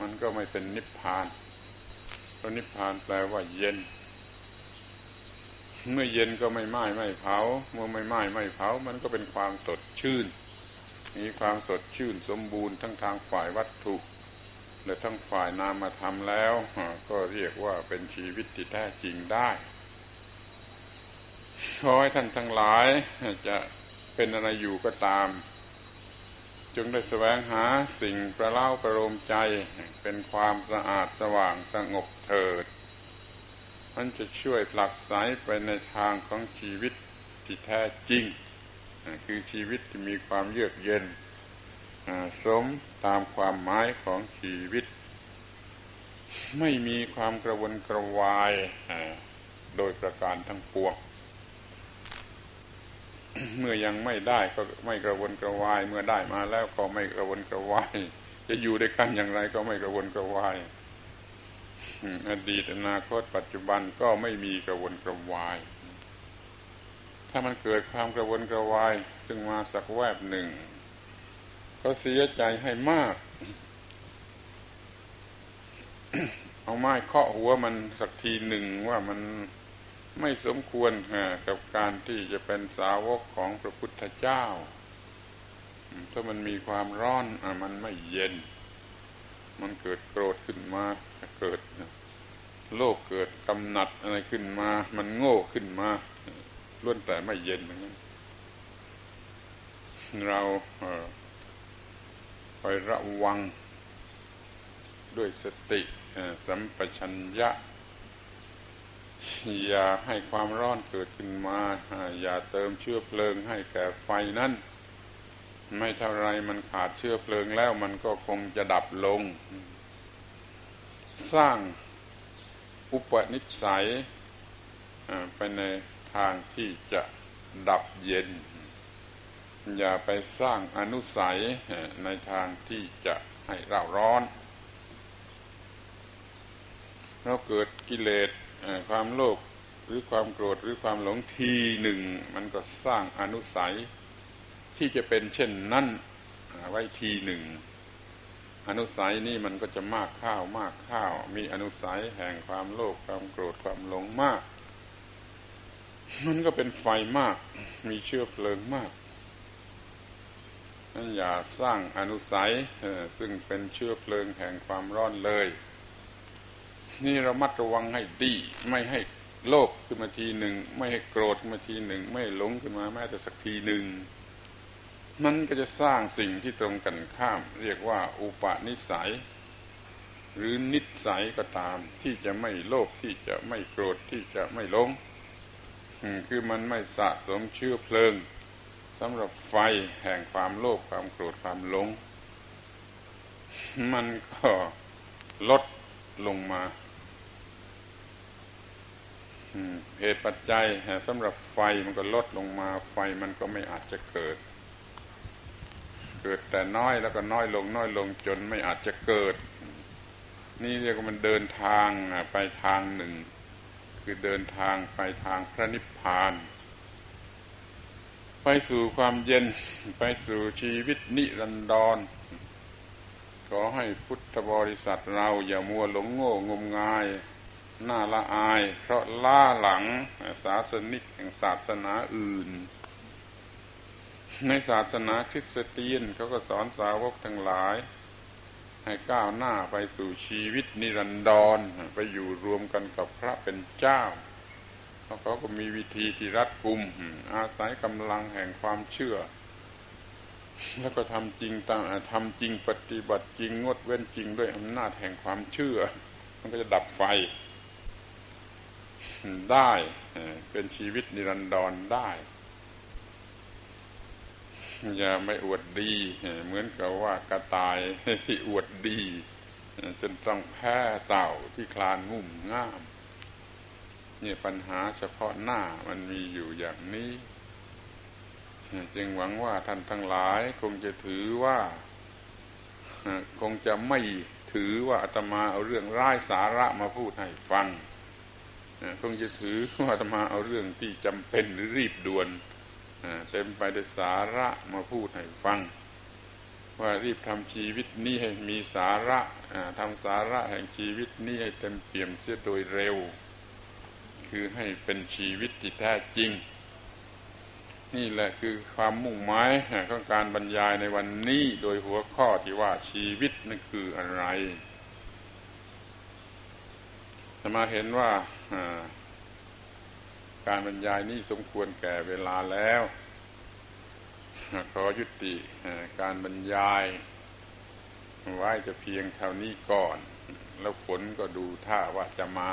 มันก็ไม่เป็นนิพพานเพราะนิพพานแปลว่าเย็น เมื่อเย็นก็ไม่ไหม้ไม่เผา เมื่อไม่ไหม้ไม่เผา มันก็เป็นความสดชื่น มีความสดชื่นสมบูรณ์ทั้งทางฝ่ายวัตถุและทั้งฝ่ายนามธรรมแล้ว ก็เรียกว่าเป็นชีวิตที่แท้จริงได้ขอให้ท่านทั้งหลายจะเป็นอะไรอยู่ก็ตาม จงได้แสวงหาสิ่งประเล่าประโลมใจ เป็นความสะอาดสว่างสงบเถิด มันจะช่วยผลักไสไปในทางของชีวิตที่แท้จริง คือชีวิตที่มีความเยือกเย็นสมตามความหมายของชีวิต ไม่มีความกระวนกระวายโดยประการทั้งปวงเมื่อยังไม่ได้ก็ไม่กระวนกระวาย เมื่อได้มาแล้วก็ไม่กระวนกระวาย จะอยู่ด้วยกันอย่างไรก็ไม่กระวนกระวาย อดีตอนาคตปัจจุบันก็ไม่มีกระวนกระวาย ถ้ามันเกิดความกระวนกระวาย ซึ่งมาสักแวบหนึ่ง ก็เสียใจให้มาก เอาไม้เคาะหัวมันสักทีหนึ่งว่ามันไม่สมควรกับการที่จะเป็นสาวกของพระพุทธเจ้า ถ้ามันมีความร้อนอมันไม่เย็น มันเกิดโกรธขึ้นมาเกิดโลภเกิดกำหนัดอะไรขึ้นมา มันโง่ขึ้นมาล้วนแต่ไม่เย็นนั้นเราคอยระวังด้วยสติสัมปชัญญะ อย่าให้ความร้อนเกิดขึ้นมา อย่าเติมเชื้อเพลิงให้แก่ไฟนั้น ไม่เท่าไรมันขาดเชื้อเพลิงแล้วมันก็คงจะดับลง สร้างอุปนิสัยไปในทางที่จะดับเย็น อย่าไปสร้างอนุสัยในทางที่จะให้เร่าร้อน เราเกิดกิเลสความโลภหรือความโกรธหรือความหลงทีหนึ่ง มันก็สร้างอนุสัย ที่จะเป็นเช่นนั้นไว้ทีหนึ่ง อนุสัยนี่มันก็จะมากข้าวมากข้าว มีอนุสัยแห่งความโลภความโกรธความหลงมาก มันก็เป็นไฟมาก มีเชื้อเพลิงมากนั้นอย่าสร้างอนุสัยซึ่งเป็นเชื้อเพลิงแห่งความร้อนเลย นี่เรามัดระวังให้ดี ไม่ให้โลภขึ้นมาทีหนึ่ง ไม่ให้โกรธขึ้นมาทีหนึ่ง ไม่หลงขึ้นมาแม้แต่สักทีหนึ่ง มันก็จะสร้างสิ่งที่ตรงกันข้าม เรียกว่าอุปนิสัย หรือนิสัยก็ตาม ที่จะไม่โลภที่จะไม่โกรธที่จะไม่หลงคือมันไม่สะสมเชื้อเพลิงสำหรับไฟแห่งความโลภความโกรธความหลง มันก็ลดลงมาเหตุปัจจัยสำหรับไฟมันก็ลดลงมา ไฟมันก็ไม่อาจจะเกิด เกิดแต่น้อยแล้วก็น้อยลงน้อยลงจนไม่อาจจะเกิด นี่เรียกว่ามันเดินทางไปทางหนึ่ง คือเดินทางไปทางพระนิพพานไปสู่ความเย็นไปสู่ชีวิตนิรันดร ขอให้พุทธบริษัทเราอย่ามัวหลงโง่งมงายน้าละอาย เพราะล่าหลังศาสนิกแห่งศาสนาอื่น ในศาสนาคริสเตียนเขาก็สอนสาวกทั้งหลาย ให้ก้าวหน้าไปสู่ชีวิตนิรันดรไปอยู่รวมกันกับพระเป็นเจ้าเพราะเขาก็มีวิธีที่รัดกุม อาศัยกำลังแห่งความเชื่อ แล้วก็ทำจริงตามทำจริงปฏิบัติจริงงดเว้นจริงด้วยอำนาจแห่งความเชื่อ มันก็จะดับไฟ ได้เป็นชีวิตนิรันดรได้ อย่าไม่อวดดี เหมือนกับว่ากระต่ายที่อวดดี จนต้องแพ้เต่าที่คลานงุ่มง่ามเนี่ยปัญหาเฉพาะหน้ามันมีอยู่อย่างนี้ จึงหวังว่าท่านทั้งหลายคงจะถือว่า คงจะไม่ถือว่าอาตมาเอาเรื่องร้ายสาระมาพูดให้ฟังคงจะถือว่าธรรมาเอาเรื่องที่จำเป็นหรือรีบด่วน เต็มไปด้วยสาระมาพูดให้ฟัง ว่ารีบทำชีวิตนี้ให้มีสาระทำสาระแห่งชีวิตนี้ให้เต็มเปี่ยมเสียโดยเร็ว คือให้เป็นชีวิตที่แท้จริง นี่แหละคือความมุ่งหมายของการบรรยายในวันนี้โดยหัวข้อที่ว่าชีวิตนั่นคืออะไรจะมาเห็นว่า การบรรยายนี้สมควรแก่เวลาแล้ว ขอยุติการบรรยายไว้จะเพียงเท่านี้ก่อน แล้วฝนก็ดูท่าว่าจะมา